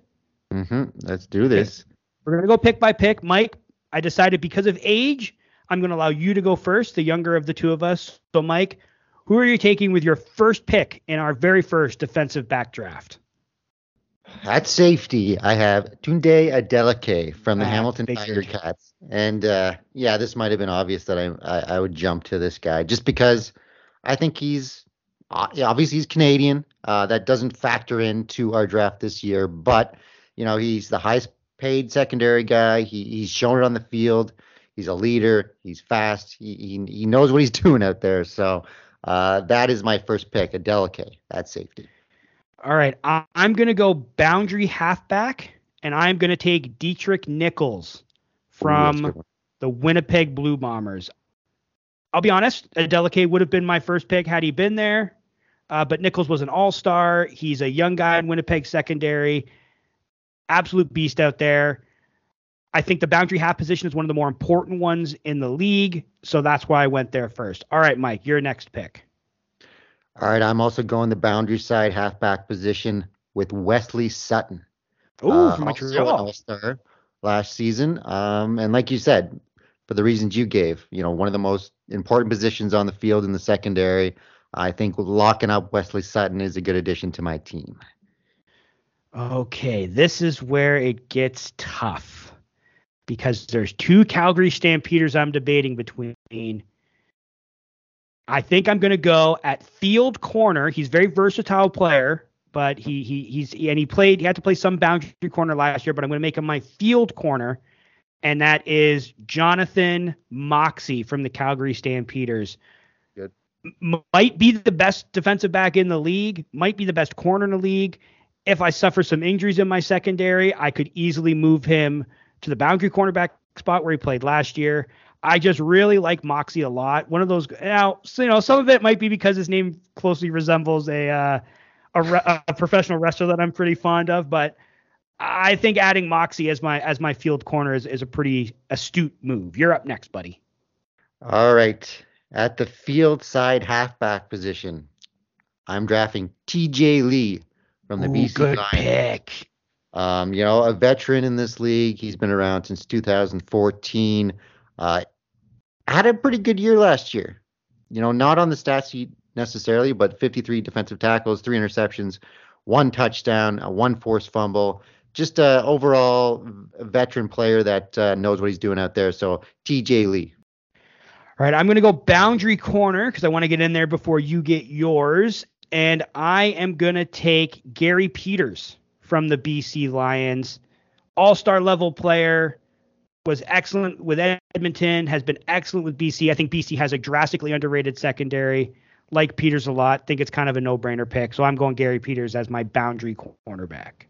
hmm Let's do this. We're gonna go pick by pick. Mike, I decided because of age, I'm gonna allow you to go first, the younger of the two of us. So Mike, who are you taking with your first pick in our very first defensive back draft? At safety, I have Tunde Adeleke from the Ah, Hamilton. Tiger Cats. And uh, yeah, this might have been obvious that I, I I would jump to this guy just because I think he's uh, obviously he's Canadian. Uh, that doesn't factor into our draft this year, but you know he's the highest paid secondary guy. He he's shown it on the field. He's a leader. He's fast. He he, he knows what he's [laughs] doing out there. So uh, that is my first pick, Adeleke at safety. All right, I- I'm gonna go boundary halfback, and I'm gonna take Deatrick Nichols Ooh, from one. the Winnipeg Blue Bombers. I'll be honest, Adeleke would have been my first pick had he been there, uh, but Nichols was an all-star. He's a young guy in Winnipeg secondary, absolute beast out there. I think the boundary half position is one of the more important ones in the league, so that's why I went there first. All right, Mike, your next pick. All right, I'm also going the boundary side halfback position with Wesley Sutton. Ooh, uh, from Montreal. all-star last season. Um, and like you said, for the reasons you gave, you know, one of the most important positions on the field in the secondary. I think locking up Wesley Sutton is a good addition to my team. Okay, this is where it gets tough because there's two Calgary Stampeders I'm debating between. I think I'm going to go at field corner. He's a very versatile player, but he he he's and he played he had to play some boundary corner last year, but I'm going to make him my field corner and that is Jonathan Moxey from the Calgary Stampeders. Good. might be the best defensive back in the league, might be the best corner in the league. If I suffer some injuries in my secondary, I could easily move him to the boundary cornerback spot where he played last year. I just really like Moxey a lot. One of those now, so, you know, some of it might be because his name closely resembles a uh, a, a, professional wrestler that I'm pretty fond of, but I think adding Moxey as my as my field corner is, is a pretty astute move. You're up next, buddy. All right. At the field side halfback position, I'm drafting TJ Lee from the Ooh, BC good Lions. pick. Um, you know, a veteran in this league. He's been around since 2014. Uh, had a pretty good year last year. You know, not on the stat sheet necessarily, but 53 defensive tackles, three interceptions, one touchdown, one forced fumble. Just a overall veteran player that uh, knows what he's doing out there. So TJ Lee. All right, I'm going to go boundary corner because I want to get in there before you get yours. And I am going to take Gary Peters from the BC Lions. All star level player, was excellent with Edmonton, has been excellent with BC. I think BC has a drastically underrated secondary. Like Peters a lot. Think it's kind of a no brainer pick. So I'm going Gary Peters as my boundary cornerback.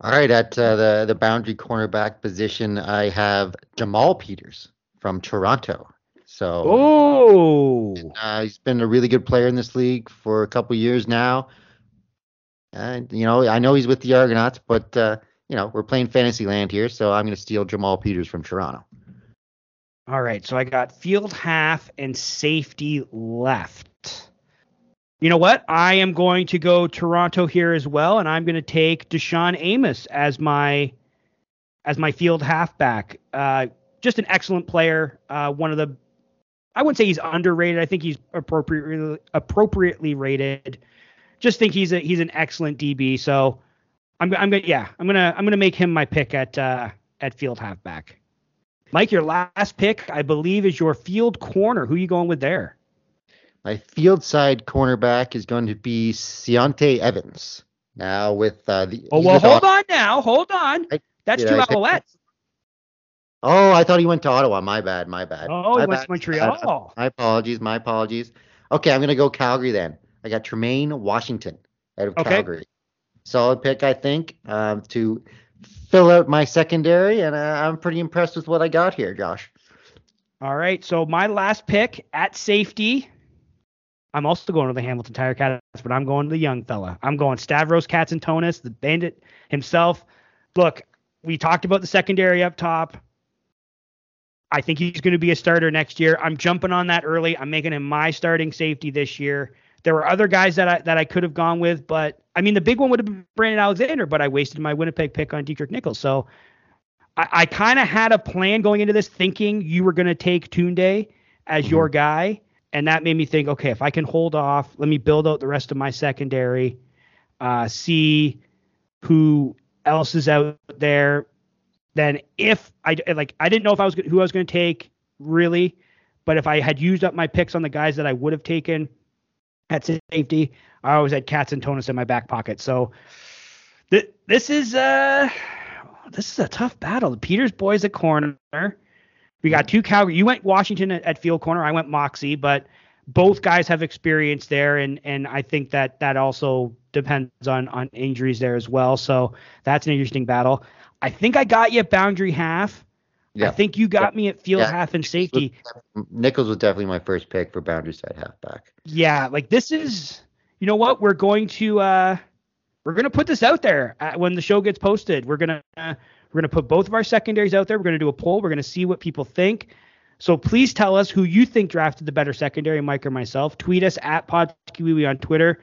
All right, at uh, the the boundary cornerback position, I have Jamal Peters from Toronto. So, oh, uh, he's been a really good player in this league for a couple years now. And you know, I know he's with the Argonauts, but uh, you know, we're playing fantasy land here, so I'm going to steal Jamal Peters from Toronto. All right, so I got field half and safety left. You know what? I am going to go Toronto here as well, and I'm going to take DaShaun Amos as my as my field halfback. Uh, just an excellent player. Uh, one of the I wouldn't say he's underrated. I think he's appropriately appropriately rated. Just think he's a he's an excellent DB. So I'm I'm gonna yeah I'm gonna I'm gonna make him my pick at uh, at field halfback. Mike, your last pick I believe is your field corner. Who are you going with there? My field side cornerback is going to be Ciante Evans. Now with uh, the oh well hold on now hold on I, that's two Alouettes. Oh, I thought he went to Ottawa. My bad. My bad. Oh, my he went to Montreal. [laughs] My apologies. My apologies. Okay, I'm gonna go Calgary then. I got Tremaine Washington out of okay. Calgary. Solid pick, I think, um, to fill out my secondary, and uh, I'm pretty impressed with what I got here, Josh. All right, so my last pick at safety. I'm also going to the Hamilton Tiger Cats, but I'm going to the young fella. I'm going Stavros Katsantonis, the bandit himself. Look, we talked about the secondary up top. I think he's going to be a starter next year. I'm jumping on that early. I'm making him my starting safety this year. There were other guys that I that I could have gone with, but I mean the big one would have been Brandon Alexander, but I wasted my Winnipeg pick on Deatrick Nichols. So I, I kind of had a plan going into this, thinking you were going to take Tunde as mm-hmm. your guy, and that made me think, okay, if I can hold off, let me build out the rest of my secondary, uh, see who else is out there, then if I like, I didn't know if I was who I was going to take really, but if I had used up my picks on the guys that I would have taken at safety, I always had Katsantonis in my back pocket. So th- this is uh this is a tough battle. The Peters boys at corner. We got two Calgary. You went Washington at, at field corner. I went Moxey, but both guys have experience there, and and I think that that also depends on on injuries there as well. So that's an interesting battle. I think I got you boundary half. Yeah. I think you got yeah. me at field yeah. half and safety. Nichols was definitely my first pick for boundary side halfback. Yeah, like this is, you know what? We're going to uh, we're gonna put this out there when the show gets posted. We're gonna uh, we're gonna put both of our secondaries out there. We're gonna do a poll. We're gonna see what people think. So please tell us who you think drafted the better secondary, Mike or myself. Tweet us at PodKiwi on Twitter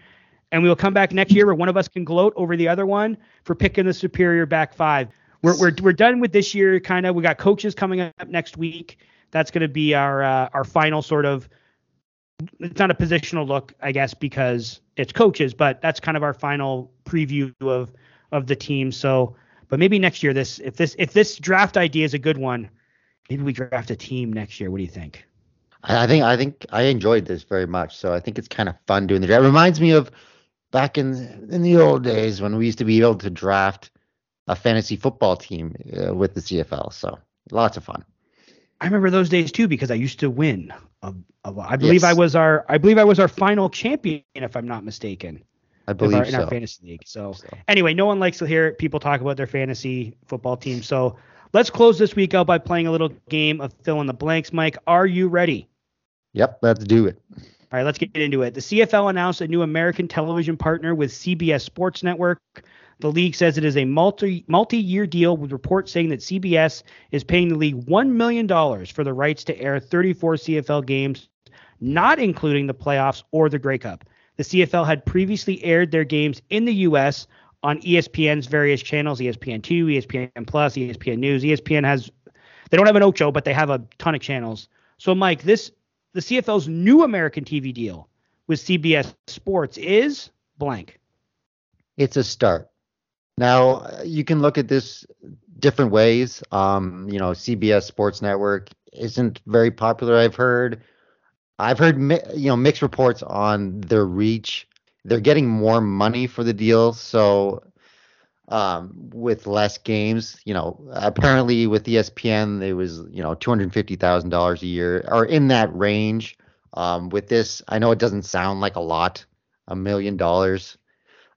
and we will come back next year where one of us can gloat over the other one for picking the superior back five we're we're we're done with this year. Kind of, we got coaches coming up next week. That's going to be our uh, our final sort of. It's not a positional look, I guess, because it's coaches, but that's kind of our final preview of of the team. So, but maybe next year, this if this if this draft idea is a good one, maybe we draft a team next year. What do you think? I think I think I enjoyed this very much. So I think it's kind of fun doing the draft. It reminds me of back in in the old days when we used to be able to draft a fantasy football team uh, with the CFL. So lots of fun. I remember those days too because I used to win. A, a. I believe Yes. I was our I believe I was our final champion if I'm not mistaken. I believe our, in our fantasy league. So, So. anyway, no one likes to hear people talk about their fantasy football team. So let's close this week out by playing a little game of fill in the blanks. Mike, are you ready? Yep, let's do it. All right, let's get into it. The CFL announced a new American television partner with CBS Sports Network. The league says it is a multi multi-year deal with reports saying that CBS is paying the league $1 million for the rights to air 34 CFL games, not including the playoffs or the Grey Cup. The CFL had previously aired their games in the U.S. on ESPN's various channels, E ESPN2, ESPN Plus, ESPN News. ESPN has, they don't have an Ocho, but they have a ton of channels. So, Mike, this the CFL's new American TV deal with CBS Sports is blank. It's a start. Now you can look at this different ways. Um, you know, CBS Sports Network isn't very popular. I've heard. I've heard mi- you know mixed reports on their reach. They're getting more money for the deal, so um, with less games, you know, apparently with ESPN, it was you know two hundred fifty thousand dollars a year, or in that range. Um, with this, I know it doesn't sound like a lot, a million dollars,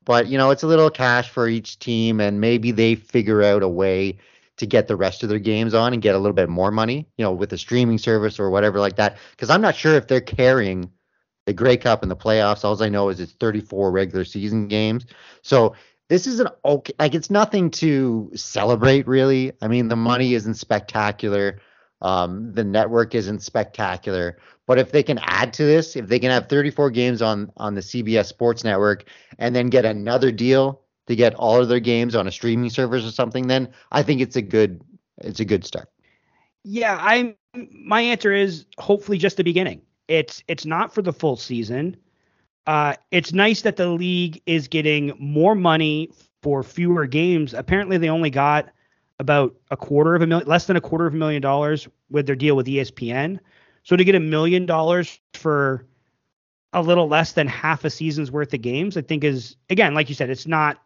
but you know it's a little cash for each team, and maybe they figure out a way to get the rest of their games on and get a little bit more money, you know, with a streaming service or whatever like that. Because I'm not sure if they're carrying the Grey Cup and the playoffs. All I know is it's 34 regular season games. So this is an okay, like it's nothing to celebrate really. I mean, the money isn't spectacular. Um, the network isn't spectacular, but if they can add to this, if they can have 34 games on on the CBS Sports Network and then get another deal to get all of their games on a streaming service or something, then I think it's a good it's a good start. Yeah, I'm my answer is hopefully just the beginning. It's it's not for the full season. Uh, it's nice that the league is getting more money for fewer games. Apparently, they only got about a quarter of a million, less than a quarter of a million dollars with their deal with ESPN. So to get a million dollars for a little less than half a season's worth of games, I think is again, like you said, it's not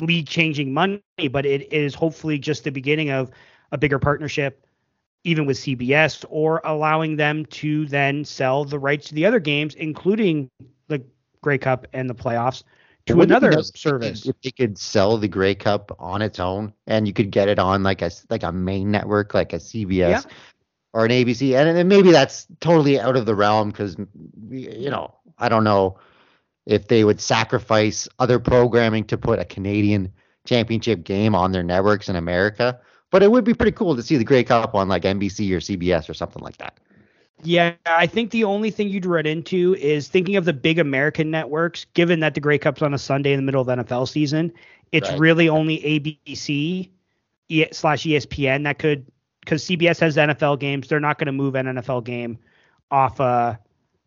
league changing money, but it is hopefully just the beginning of a bigger partnership, even with CBS, or allowing them to then sell the rights to the other games, including the Grey Cup and the playoffs, to Wouldn't it be another nice if they could- service. If they could sell the Grey Cup on its own, and you could get it on like a like a main network, like a CBS or an ABC, and, and maybe that's totally out of the realm because you know I don't know if they would sacrifice other programming to put a Canadian championship game on their networks in America. But it would be pretty cool to see the Grey Cup on like NBC or CBS or something like that. Yeah, I think the only thing you'd run into is thinking of the big American networks, given that the Grey Cup's on a Sunday in the middle of NFL season, it's Right. really only ABC slash ESPN that could, because CBS has NFL games. They're not going to move an NFL game off uh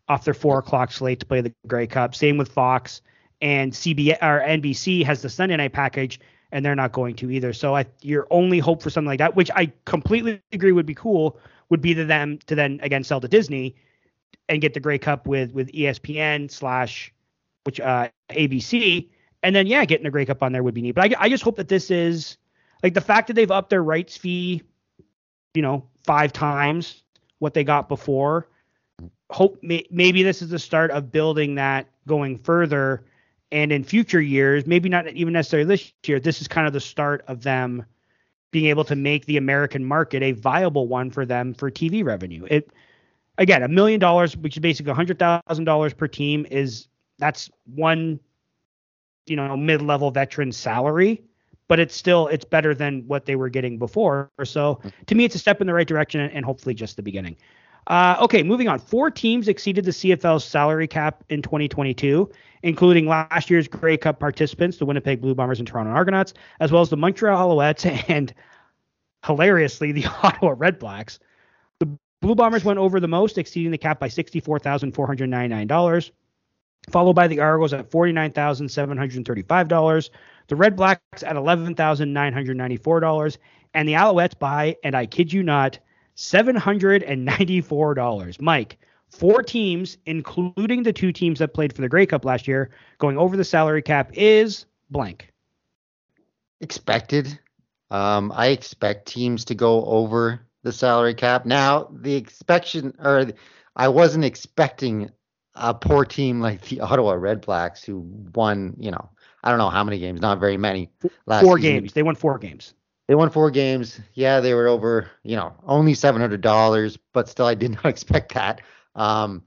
off their four o'clock slate to play the Grey Cup. Same with Fox and CBS or NBC has the Sunday night package, and they're not going to either. So I your only hope for something like that, which I completely agree would be cool, would be to them to then again sell to Disney and get the Grey Cup with with ESPN slash which uh ABC, and then yeah, getting the Grey Cup on there would be neat. But I I just hope that this is like the fact that they've upped their rights fee, you know, five times what they got before. Hope may, maybe this is the start of building that going further, and in future years, maybe not even necessarily this year. This is kind of the start of them being able to make the American market a viable one for them for TV revenue. It again, a million dollars, which is basically hundred thousand dollars per team, is that's one, you know, mid-level veteran salary, but it's still it's better than what they were getting before. So to me, it's a step in the right direction and hopefully just the beginning. Uh, okay, moving on. Four teams exceeded the CFL's salary cap in 2022, including last year's Grey Cup participants, the Winnipeg Blue Bombers and Toronto Argonauts, as well as the Montreal Alouettes [laughs] and hilariously the [laughs] Ottawa Red Blacks. The Blue Bombers went over the most, exceeding the cap by $64,499, followed by the Argos at $49,735, the Red Blacks at $11,994, and the Alouettes by, and I kid you not, $794. Mike, four teams, including the two teams that played for the Grey Cup last year, going over the salary cap is blank. expected. Um, I expect teams to go over the salary cap. Now the expectation, or I wasn't expecting a poor team like the [laughs] Ottawa Red Blacks, who won, you know, I don't know how many games, not very many. Last four season. games. They won four games. They won four games. Yeah, they were over, you know, only seven hundred dollars, but still, I did [laughs] not expect that. Um,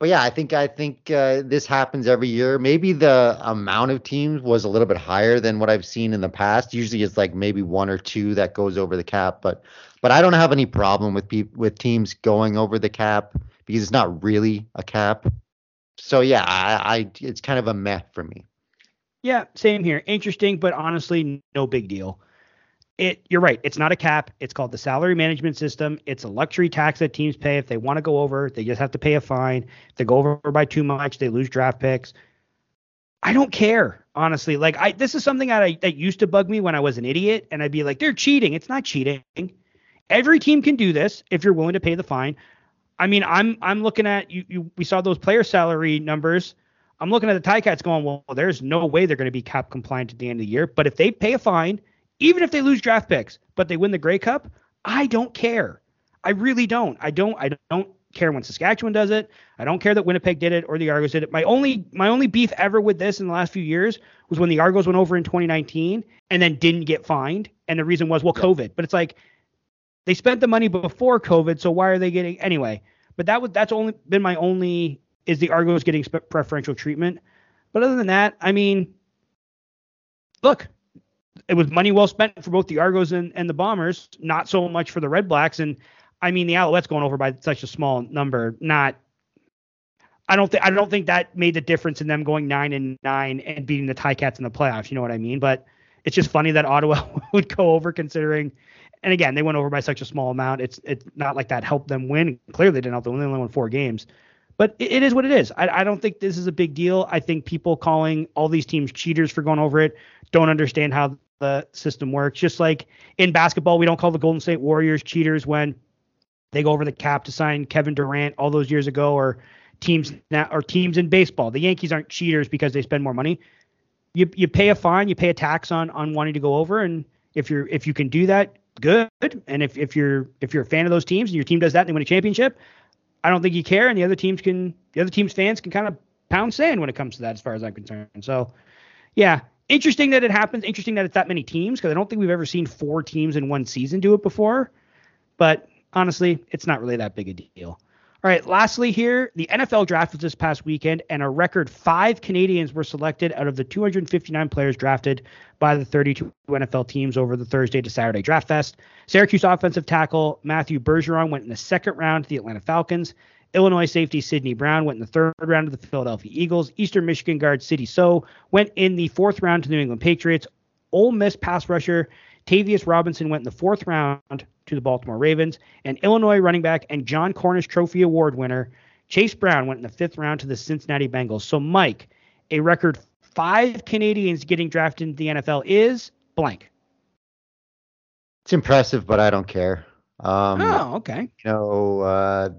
but yeah, I think I think uh, this happens every year. Maybe the amount of teams was a little bit higher than what I've seen in the past. Usually, it's like maybe one or two that goes over the cap. But but I don't have any problem with pe- with teams going over the cap because it's not really a cap. So yeah, I, I it's kind of a meh for me. Yeah, same here. Interesting, but honestly, no big deal it you're right it's not a cap. It's called the salary management system. It's a luxury tax that teams pay. If they want to go over they just have to pay a fine. If they go over by too much they lose draft picks. I don't care honestly. Like i this is something that I, that used to bug me when i was an idiot and i'd be like they're cheating. It's not cheating. Every team can do this if you're willing to pay the fine. I mean i'm i'm looking at you, you we saw those player salary numbers. I'm looking at the Ticats going well there's no way they're going to be cap compliant at the end of the year. But if they pay a fine even if they lose draft picks, but they win the Grey Cup, I don't care. I really don't. I don't. I don't care when Saskatchewan does it. I don't care that Winnipeg did it or the Argos did it. My only my only beef ever with this in the last few years was when the Argos went over in 2019 and then didn't get fined, and the reason was well COVID. But it's like they spent the money before COVID, so why are they getting anyway? But that was that's only been my only is the Argos getting preferential treatment. But other than that, I mean, look, it was money well spent for both the Argos and, and the Bombers, not so much for the Red Blacks. And I mean, the Alouettes going over by such a small number, not. I don't think I don't think that made the difference in them going nine and nine and beating the Ticats in the playoffs. You know what I mean? But it's just funny that Ottawa [laughs] would go over considering. And again, they went over by such a small amount. It's it's not like that helped them win. Clearly, they didn't help them. They only won four games. But it, it is what it is. I, I don't think this is a big deal. I think people calling all these teams cheaters for going over it don't understand how the system works. Just like in basketball, we don't call the Golden State Warriors cheaters when they go over the cap to sign Kevin Durant all those years ago, or teams now or teams in baseball. The Yankees aren't cheaters because they spend more money. You you pay a fine, you pay a tax on on wanting to go over, and if you're if you can do that, good. And if if you're if you're a fan of those teams and your team does that and they win a championship, I don't think you care, and the other teams can the other teams fans can kind of pound sand when it comes to that, as far as I'm concerned. So, yeah, interesting that it happens. Interesting that it's that many teams because I don't think we've ever seen four teams in one season do it before. But honestly, it's not really that big a deal. All right, lastly, here, the NFL draft was this past weekend, and a record five Canadians were selected out of the 259 players drafted by the 32 NFL teams over the Thursday to Saturday draft fest. Syracuse offensive tackle Matthew Bergeron went in the second round to the Atlanta Falcons. Illinois safety Sidney Brown went in the third round to the Philadelphia Eagles. Eastern Michigan guard Sidy Sow went in the fourth round to the New England Patriots. Ole Miss pass rusher Tavius Robinson went in the fourth round to the Baltimore Ravens. And Illinois running back and Jon Cornish Trophy Award winner Chase Brown went in the fifth round to the Cincinnati Bengals. So, Mike, a record five Canadians getting drafted into the NFL is blank. It's impressive, but I don't care. Um, oh, okay. You know, uh,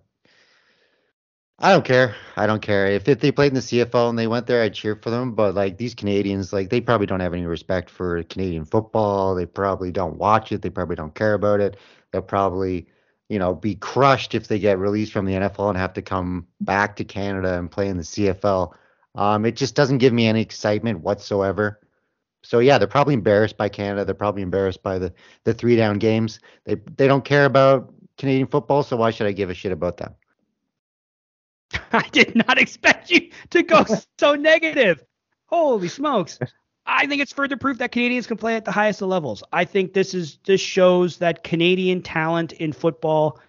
I don't care. I don't care. If, if they played in the CFL and they went there, I'd cheer for them. But like these Canadians, like they probably don't have any respect for Canadian football. They probably don't watch it. They probably don't care about it. They'll probably, you know, be crushed if they get released from the NFL and have to come back to Canada and play in the CFL. Um, it just doesn't give me any excitement whatsoever. So yeah, they're probably embarrassed by Canada. They're probably embarrassed by the the three down games. They they don't care about Canadian football, so why should I give a shit about them? [laughs] I did not expect you to go [laughs] so negative. Holy smokes. I think it's further proof that Canadians can play at the highest of levels. I think this is this shows that Canadian talent in football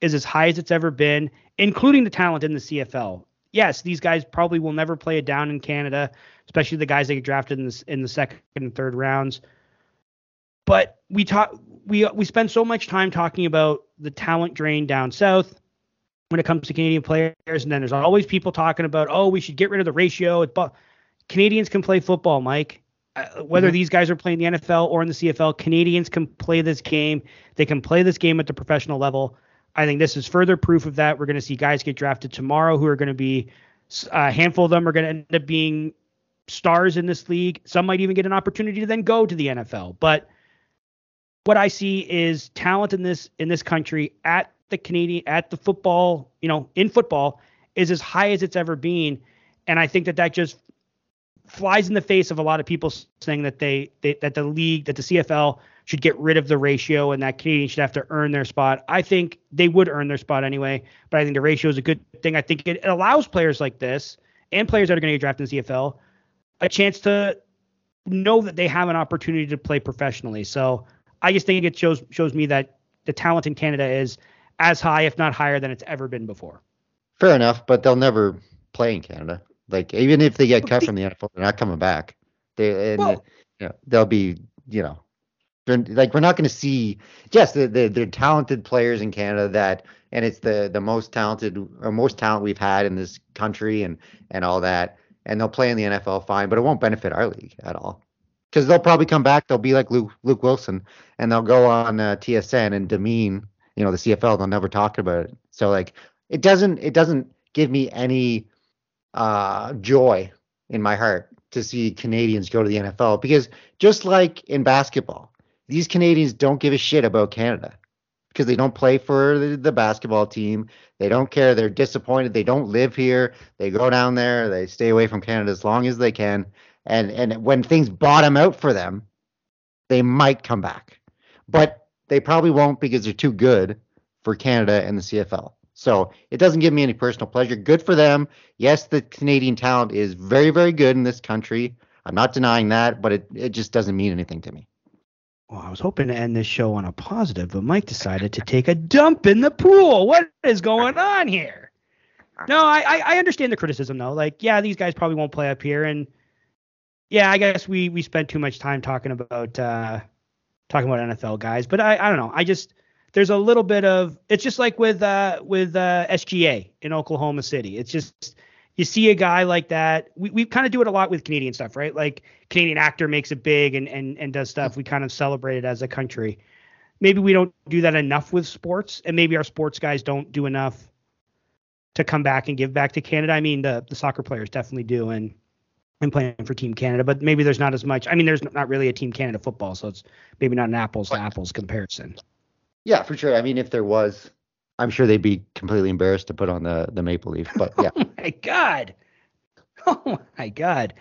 is as high as it's ever been, including the talent in the CFL. Yes, these guys probably will never play it down in Canada, especially the guys that get drafted in the in the second and third rounds. But we talk we we spend so much time talking about the talent drain down south when it comes to Canadian players. And then there's always people talking about, oh, we should get rid of the ratio. But Canadians can play football, Mike. Uh, whether mm-hmm. these guys are playing the NFL or in the CFL, Canadians can play this game. They can play this game at the professional level. I think this is further proof of that. We're going to see guys get drafted tomorrow who are going to be uh, a handful of them are going to end up being stars in this league. Some might even get an opportunity to then go to the NFL. But what I see is talent in this in this country at the Canadian at the football, you know, in football is as high as it's ever been, and I think that that just flies in the face of a lot of people saying that they, they that the league that the CFL should get rid of the ratio and that Canadians should have to earn their spot. I think they would earn their spot anyway, but I think the ratio is a good thing. I think it, it allows players like this and players that are going to get drafted in the CFL a chance to know that they have an opportunity to play professionally. So I just think it shows shows me that the talent in Canada is as high, if not higher, than it's ever been before. Fair enough, but they'll never play in Canada. Like even if they get cut from the NFL, they're not coming back. They and well, you know, they'll be you know like we're not going to see yes the, the they're talented players in Canada that and it's the the most talented or most talent we've had in this country and and all that and they'll play in the NFL fine but it won't benefit our league at all. Because they'll probably come back they'll be like Luke Luke Willson and they'll go on uh, TSN and demean you know the CFL they'll never talk about it. So like it doesn't it doesn't give me any uh joy in my heart to see Canadians go to the NFL because just like in basketball these Canadians don't give a shit about Canada because they don't play for the, the, basketball team. They don't care. They're disappointed. They don't live here. They go down there. They stay away from Canada as long as they can. And and when things bottom out for them, they might come back, but they probably won't because they're too good for Canada and the CFL. So it doesn't give me any personal pleasure. Good for them. Yes, the Canadian talent is very, very good in this country. I'm not denying that, but it, it just doesn't mean anything to me. Well, I was hoping to end this show on a positive, but Mike decided to take a dump in the pool. What is going on here? No, I, I understand the criticism though. Like, yeah, these guys probably won't play up here, and yeah, I guess we we spent too much time talking about uh, talking about NFL guys. But I I don't know. I just there's a little bit of it's just like with uh with uh SGA in Oklahoma City. It's just you see a guy like that. We, we kind of do it a lot with Canadian stuff, right? Like Canadian actor makes it big and, and, and does stuff. We kind of celebrate it as a country. Maybe we don't do that enough with sports, and maybe our sports guys don't do enough to come back and give back to Canada. I mean, the, the soccer players definitely do, and and playing for Team Canada, but maybe there's not as much. I mean, there's not really a Team Canada football, so it's maybe not an apples to apples comparison. Yeah, for sure. I mean, if there was, I'm sure they'd be completely embarrassed to put on the the maple leaf. But yeah. [laughs] oh my god. [laughs] Oh my god.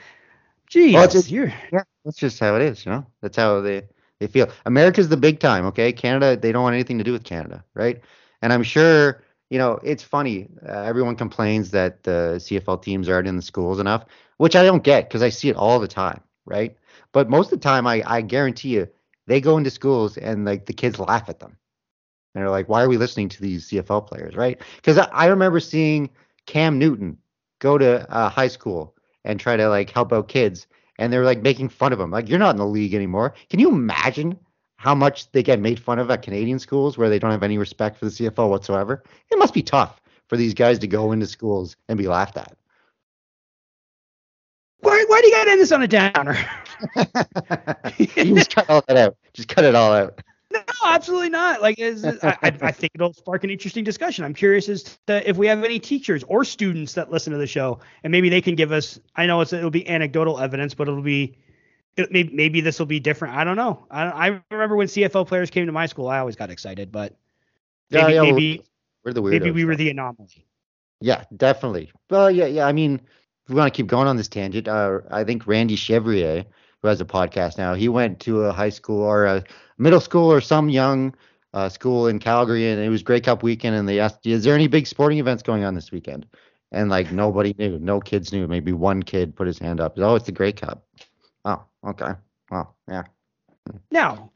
Jeez, well, just, you're... yeah, that's just how it is. You know, that's how they they feel. America's the big time. Okay, Canada, they don't want anything to do with Canada, right? And I'm sure. You know, it's funny. Uh, everyone complains that the CFL teams aren't in the schools enough, which I don't get because I see it all the time, right? But most of the time, I, I guarantee you, they go into schools and like the kids laugh at them and they're like, why are we listening to these CFL players, right? Because I, I, remember seeing Cam Newton go to uh, high school and try to like help out kids, and they're like making fun of him. Like, you're not in the league anymore. Can you imagine how much they get made fun of at Canadian schools where they don't have any respect for the CFL whatsoever? It must be tough for these guys to go into schools and be laughed at. Why, why do you got to end this on a downer? [laughs] you just cut all that out. Just cut it all out. No, absolutely not. Like, I, I, think it'll spark an interesting discussion. I'm curious as to if we have any teachers or students that listen to the show, and maybe they can give us. I know it's it'll be anecdotal evidence, but it'll be it, maybe, maybe this will be different. I don't know. I, I remember when CFL players came to my school, I always got excited, but maybe yeah, yeah, maybe we're, the weirdos, maybe we were the anomaly. Yeah, definitely. Well, yeah, yeah. I mean, if we want to keep going on this tangent, uh, I think Randy Chevrier, who has a podcast now, he went to a high school or a middle school or some young uh, school in Calgary, and it was Grey Cup weekend, and they asked, "Is there any big sporting events going on this weekend?" And like nobody knew, no kids knew. Maybe one kid put his hand up. Oh, it's the Grey Cup. Oh, okay. Well, yeah. Now,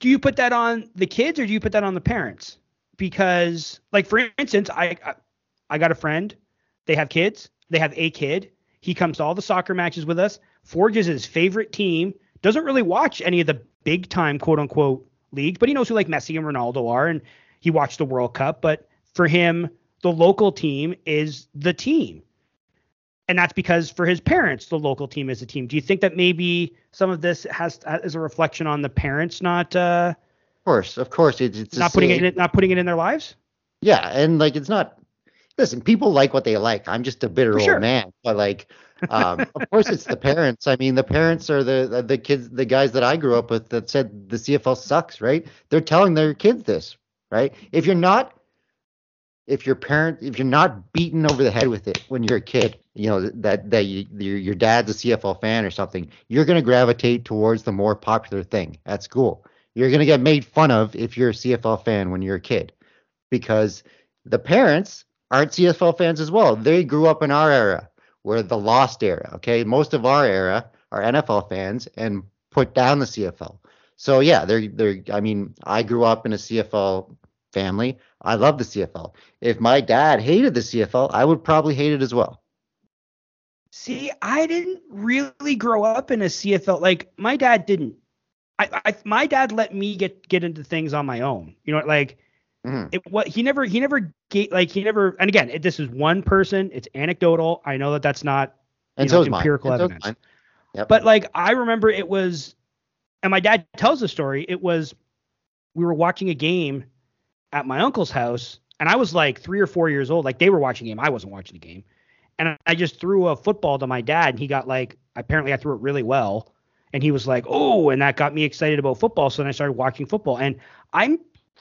do you put that on the kids or do you put that on the parents? Because, like for instance, I I got a friend. They have kids. They have a kid. He comes to all the soccer matches with us. Forges his favorite team. Doesn't really watch any of the big time quote unquote leagues, but he knows who like Messi and Ronaldo are, and he watched the World Cup. But for him, the local team is the team. And that's because for his parents, the local team is a team. Do you think that maybe some of this has is a reflection on the parents not? Uh, of course, of course, it's, it's not putting it in, not putting it in their lives. Yeah, and like it's not listen, people like what they like. I'm just a bitter old man, but like, um, [laughs] of course, it's the parents. I mean, the parents are the, the kids, the guys that I grew up with that said the CFL sucks, right? They're telling their kids this, right? If you're not, if your parent, if you're not beaten over the head with it when you're a kid, you know that that you, your your dad's a CFL fan or something, you're gonna gravitate towards the more popular thing at school. You're gonna get made fun of if you're a CFL fan when you're a kid, because the parents aren't CFL fans as well. They grew up in our era, where the lost era. Okay, most of our era are NFL fans and put down the CFL. So yeah, they're they're. I mean, I grew up in a CFL family. I love the CFL. If my dad hated the CFL, I would probably hate it as well. See, I didn't really grow up in a CFL. Like my dad didn't. I, I my dad let me get get into things on my own. You know, like Mhm. it what he never he never gave like he never. And again, it, this is one person. It's anecdotal. I know that that's not And so know, mine. empirical so evidence. mine. Yep. But like I remember it was and my dad tells the story, it was we were watching a game at my uncle's house and I was like 3 or 4 years old. Like they were watching a game, I wasn't watching the game. And I just threw a football to my dad and he got like apparently I threw it really well and he was like, "Oh," and that got me excited about football, so then I started watching football and I'm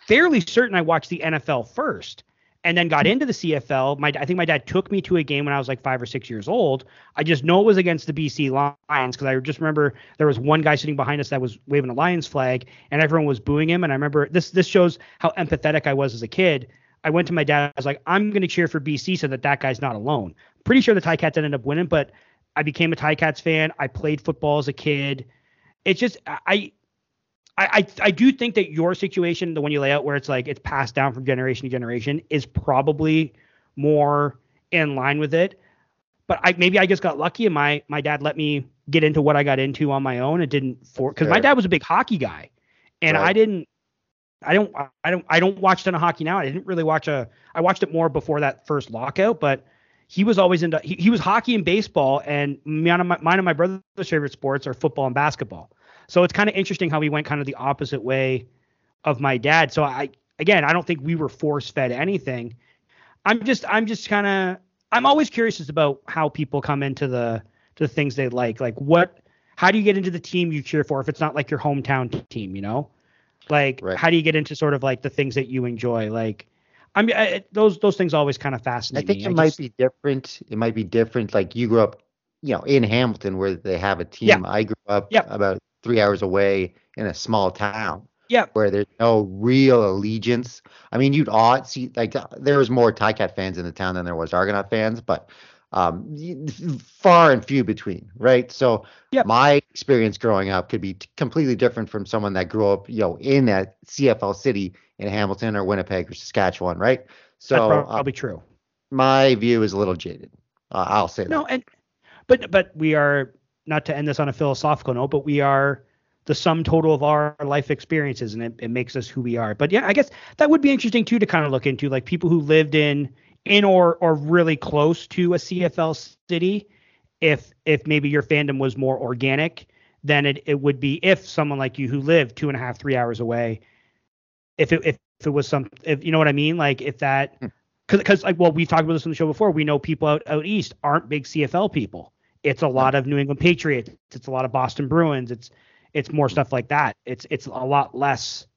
fairly certain I watched the NFL first and then got into the CFL. My I think my dad took me to a game when I was like five or six years old. I just know it was against the BC Lions because I just remember there was one guy sitting behind us that was waving a Lions flag and everyone was booing him. And I remember this this shows how empathetic I was as a kid. I went to my dad. I was like, I'm going to cheer for BC so that that guy's not alone. Pretty sure the Ticats ended up winning, but I became a Ticats fan. I played football as a kid. It's just I. I, I do think that your situation, the one you lay out, where it's like it's passed down from generation to generation, is probably more in line with it. But I maybe I just got lucky, and my my dad let me get into what I got into on my own. It didn't for because my dad was a big hockey guy, and I didn't. I don't. I don't. I don't watch ton of hockey now. I didn't really watch a. I watched it more before that first lockout, but he was always into. He, he was hockey and baseball, and mine and my, mine and my brother's favorite sports are football and basketball. So it's kind of interesting how we went kind of the opposite way of my dad. So I again, I don't think we were force fed anything. I'm just I'm just kind of I'm always curious about how people come into the to the things they like. Like what how do you get into the team you cheer for if it's not like your hometown team, you know? Like Right. how do you get into sort of like the things that you enjoy? Like I mean I, those those things always kind of fascinate. I think me. it might just- be different. It might be different. Like you grew up, you know, in Hamilton where they have a team. Yeah. I grew up Yep. about three hours away in a small town Yeah. where there's no real allegiance. I mean, you'd odd see like uh, there was more Ticat fans in the town than there was Argonaut fans, but um, far and few between, right? So Yep. my experience growing up could be t- completely different from someone that grew up, you know, in that CFL city in Hamilton or Winnipeg or Saskatchewan, right? So that's uh, probably true. my view is a little jaded. Uh, I'll say that. No, and but but we are not to end this on a philosophical note, but we are the sum total of our life experiences, and it, it makes us who we are. But yeah, I guess that would be interesting too to kind of look into, like people who lived in in or or really close to a CFL city. If if maybe your fandom was more organic, than it it would be if someone like you who lived two and a half three hours away. If it if, if it was some if you know what I mean, like if that Hmm. because like well we've talked about this on the show before we know people out out east aren't big cfl people it's a lot of new england patriots. It's a lot of boston bruins. It's it's more stuff like that. It's it's a lot less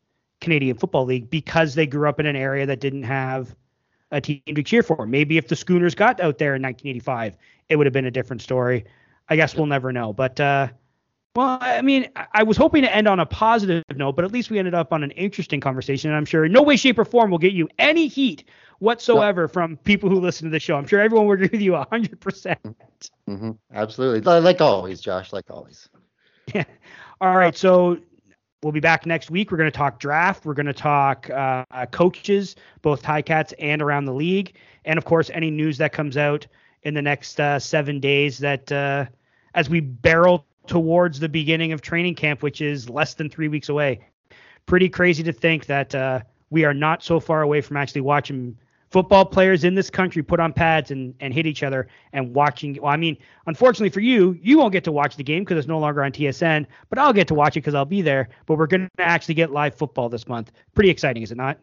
canadian football league because they grew up in an area that didn't have a team to cheer for. Maybe if the schooners got out there in 1985 it would have been a different story. I guess we'll never know. But uh well, I mean, I- I was hoping to end on a positive note, but at least we ended up on an interesting conversation. And I'm sure in no way, shape, or form will get you any heat whatsoever from people who listen to the show. I'm sure everyone will agree with you 100%. hmm Absolutely. Like always, Josh, like always. Yeah. [laughs] All right. So we'll be back next week. We're going to talk draft. We're going to talk uh, coaches, both Ticats and around the league. And of course, any news that comes out in the next uh, seven days that uh, as we barrel towards the beginning of training camp, which is less than three weeks away. Pretty crazy to think that uh, we are not so far away from actually watching football players in this country put on pads and, and hit each other and watching. Well, I mean, unfortunately for you, you won't get to watch the game because it's no longer on TSN, but I'll get to watch it because I'll be there. But we're going to actually get live football this month. Pretty exciting, is it not?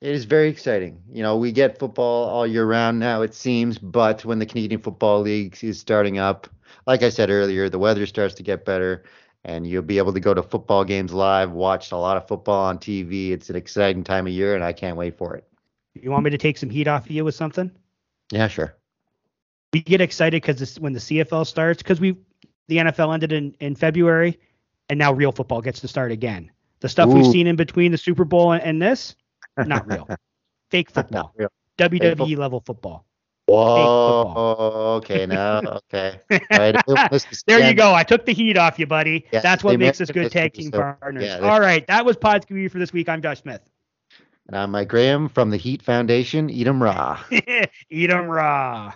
It is very exciting. You know, we get football all year round now, it seems, but when the Canadian Football League is starting up, like I said earlier, the weather starts to get better and you'll be able to go to football games live, watch a lot of football on TV. It's an exciting time of year and I can't wait for it. You want me to take some heat off of you with something? Yeah, sure. We get excited because when the CFL starts, because we the NFL ended in, in February, and now real football gets to start again. The stuff Ooh. we've seen in between the Super Bowl and, and this, not real. [laughs] Fake football. real. WWE football. level football. Whoa. Okay, now, okay. Right, [laughs] There you go. I took the heat off you, buddy. Yeah, That's what makes us good tag team so- partners. yeah, All right, that was Pod's Review for this week. I'm Josh Smith. And I'm Mike Graham from the Heat Foundation. Eat 'em raw. [laughs] Eat 'em raw.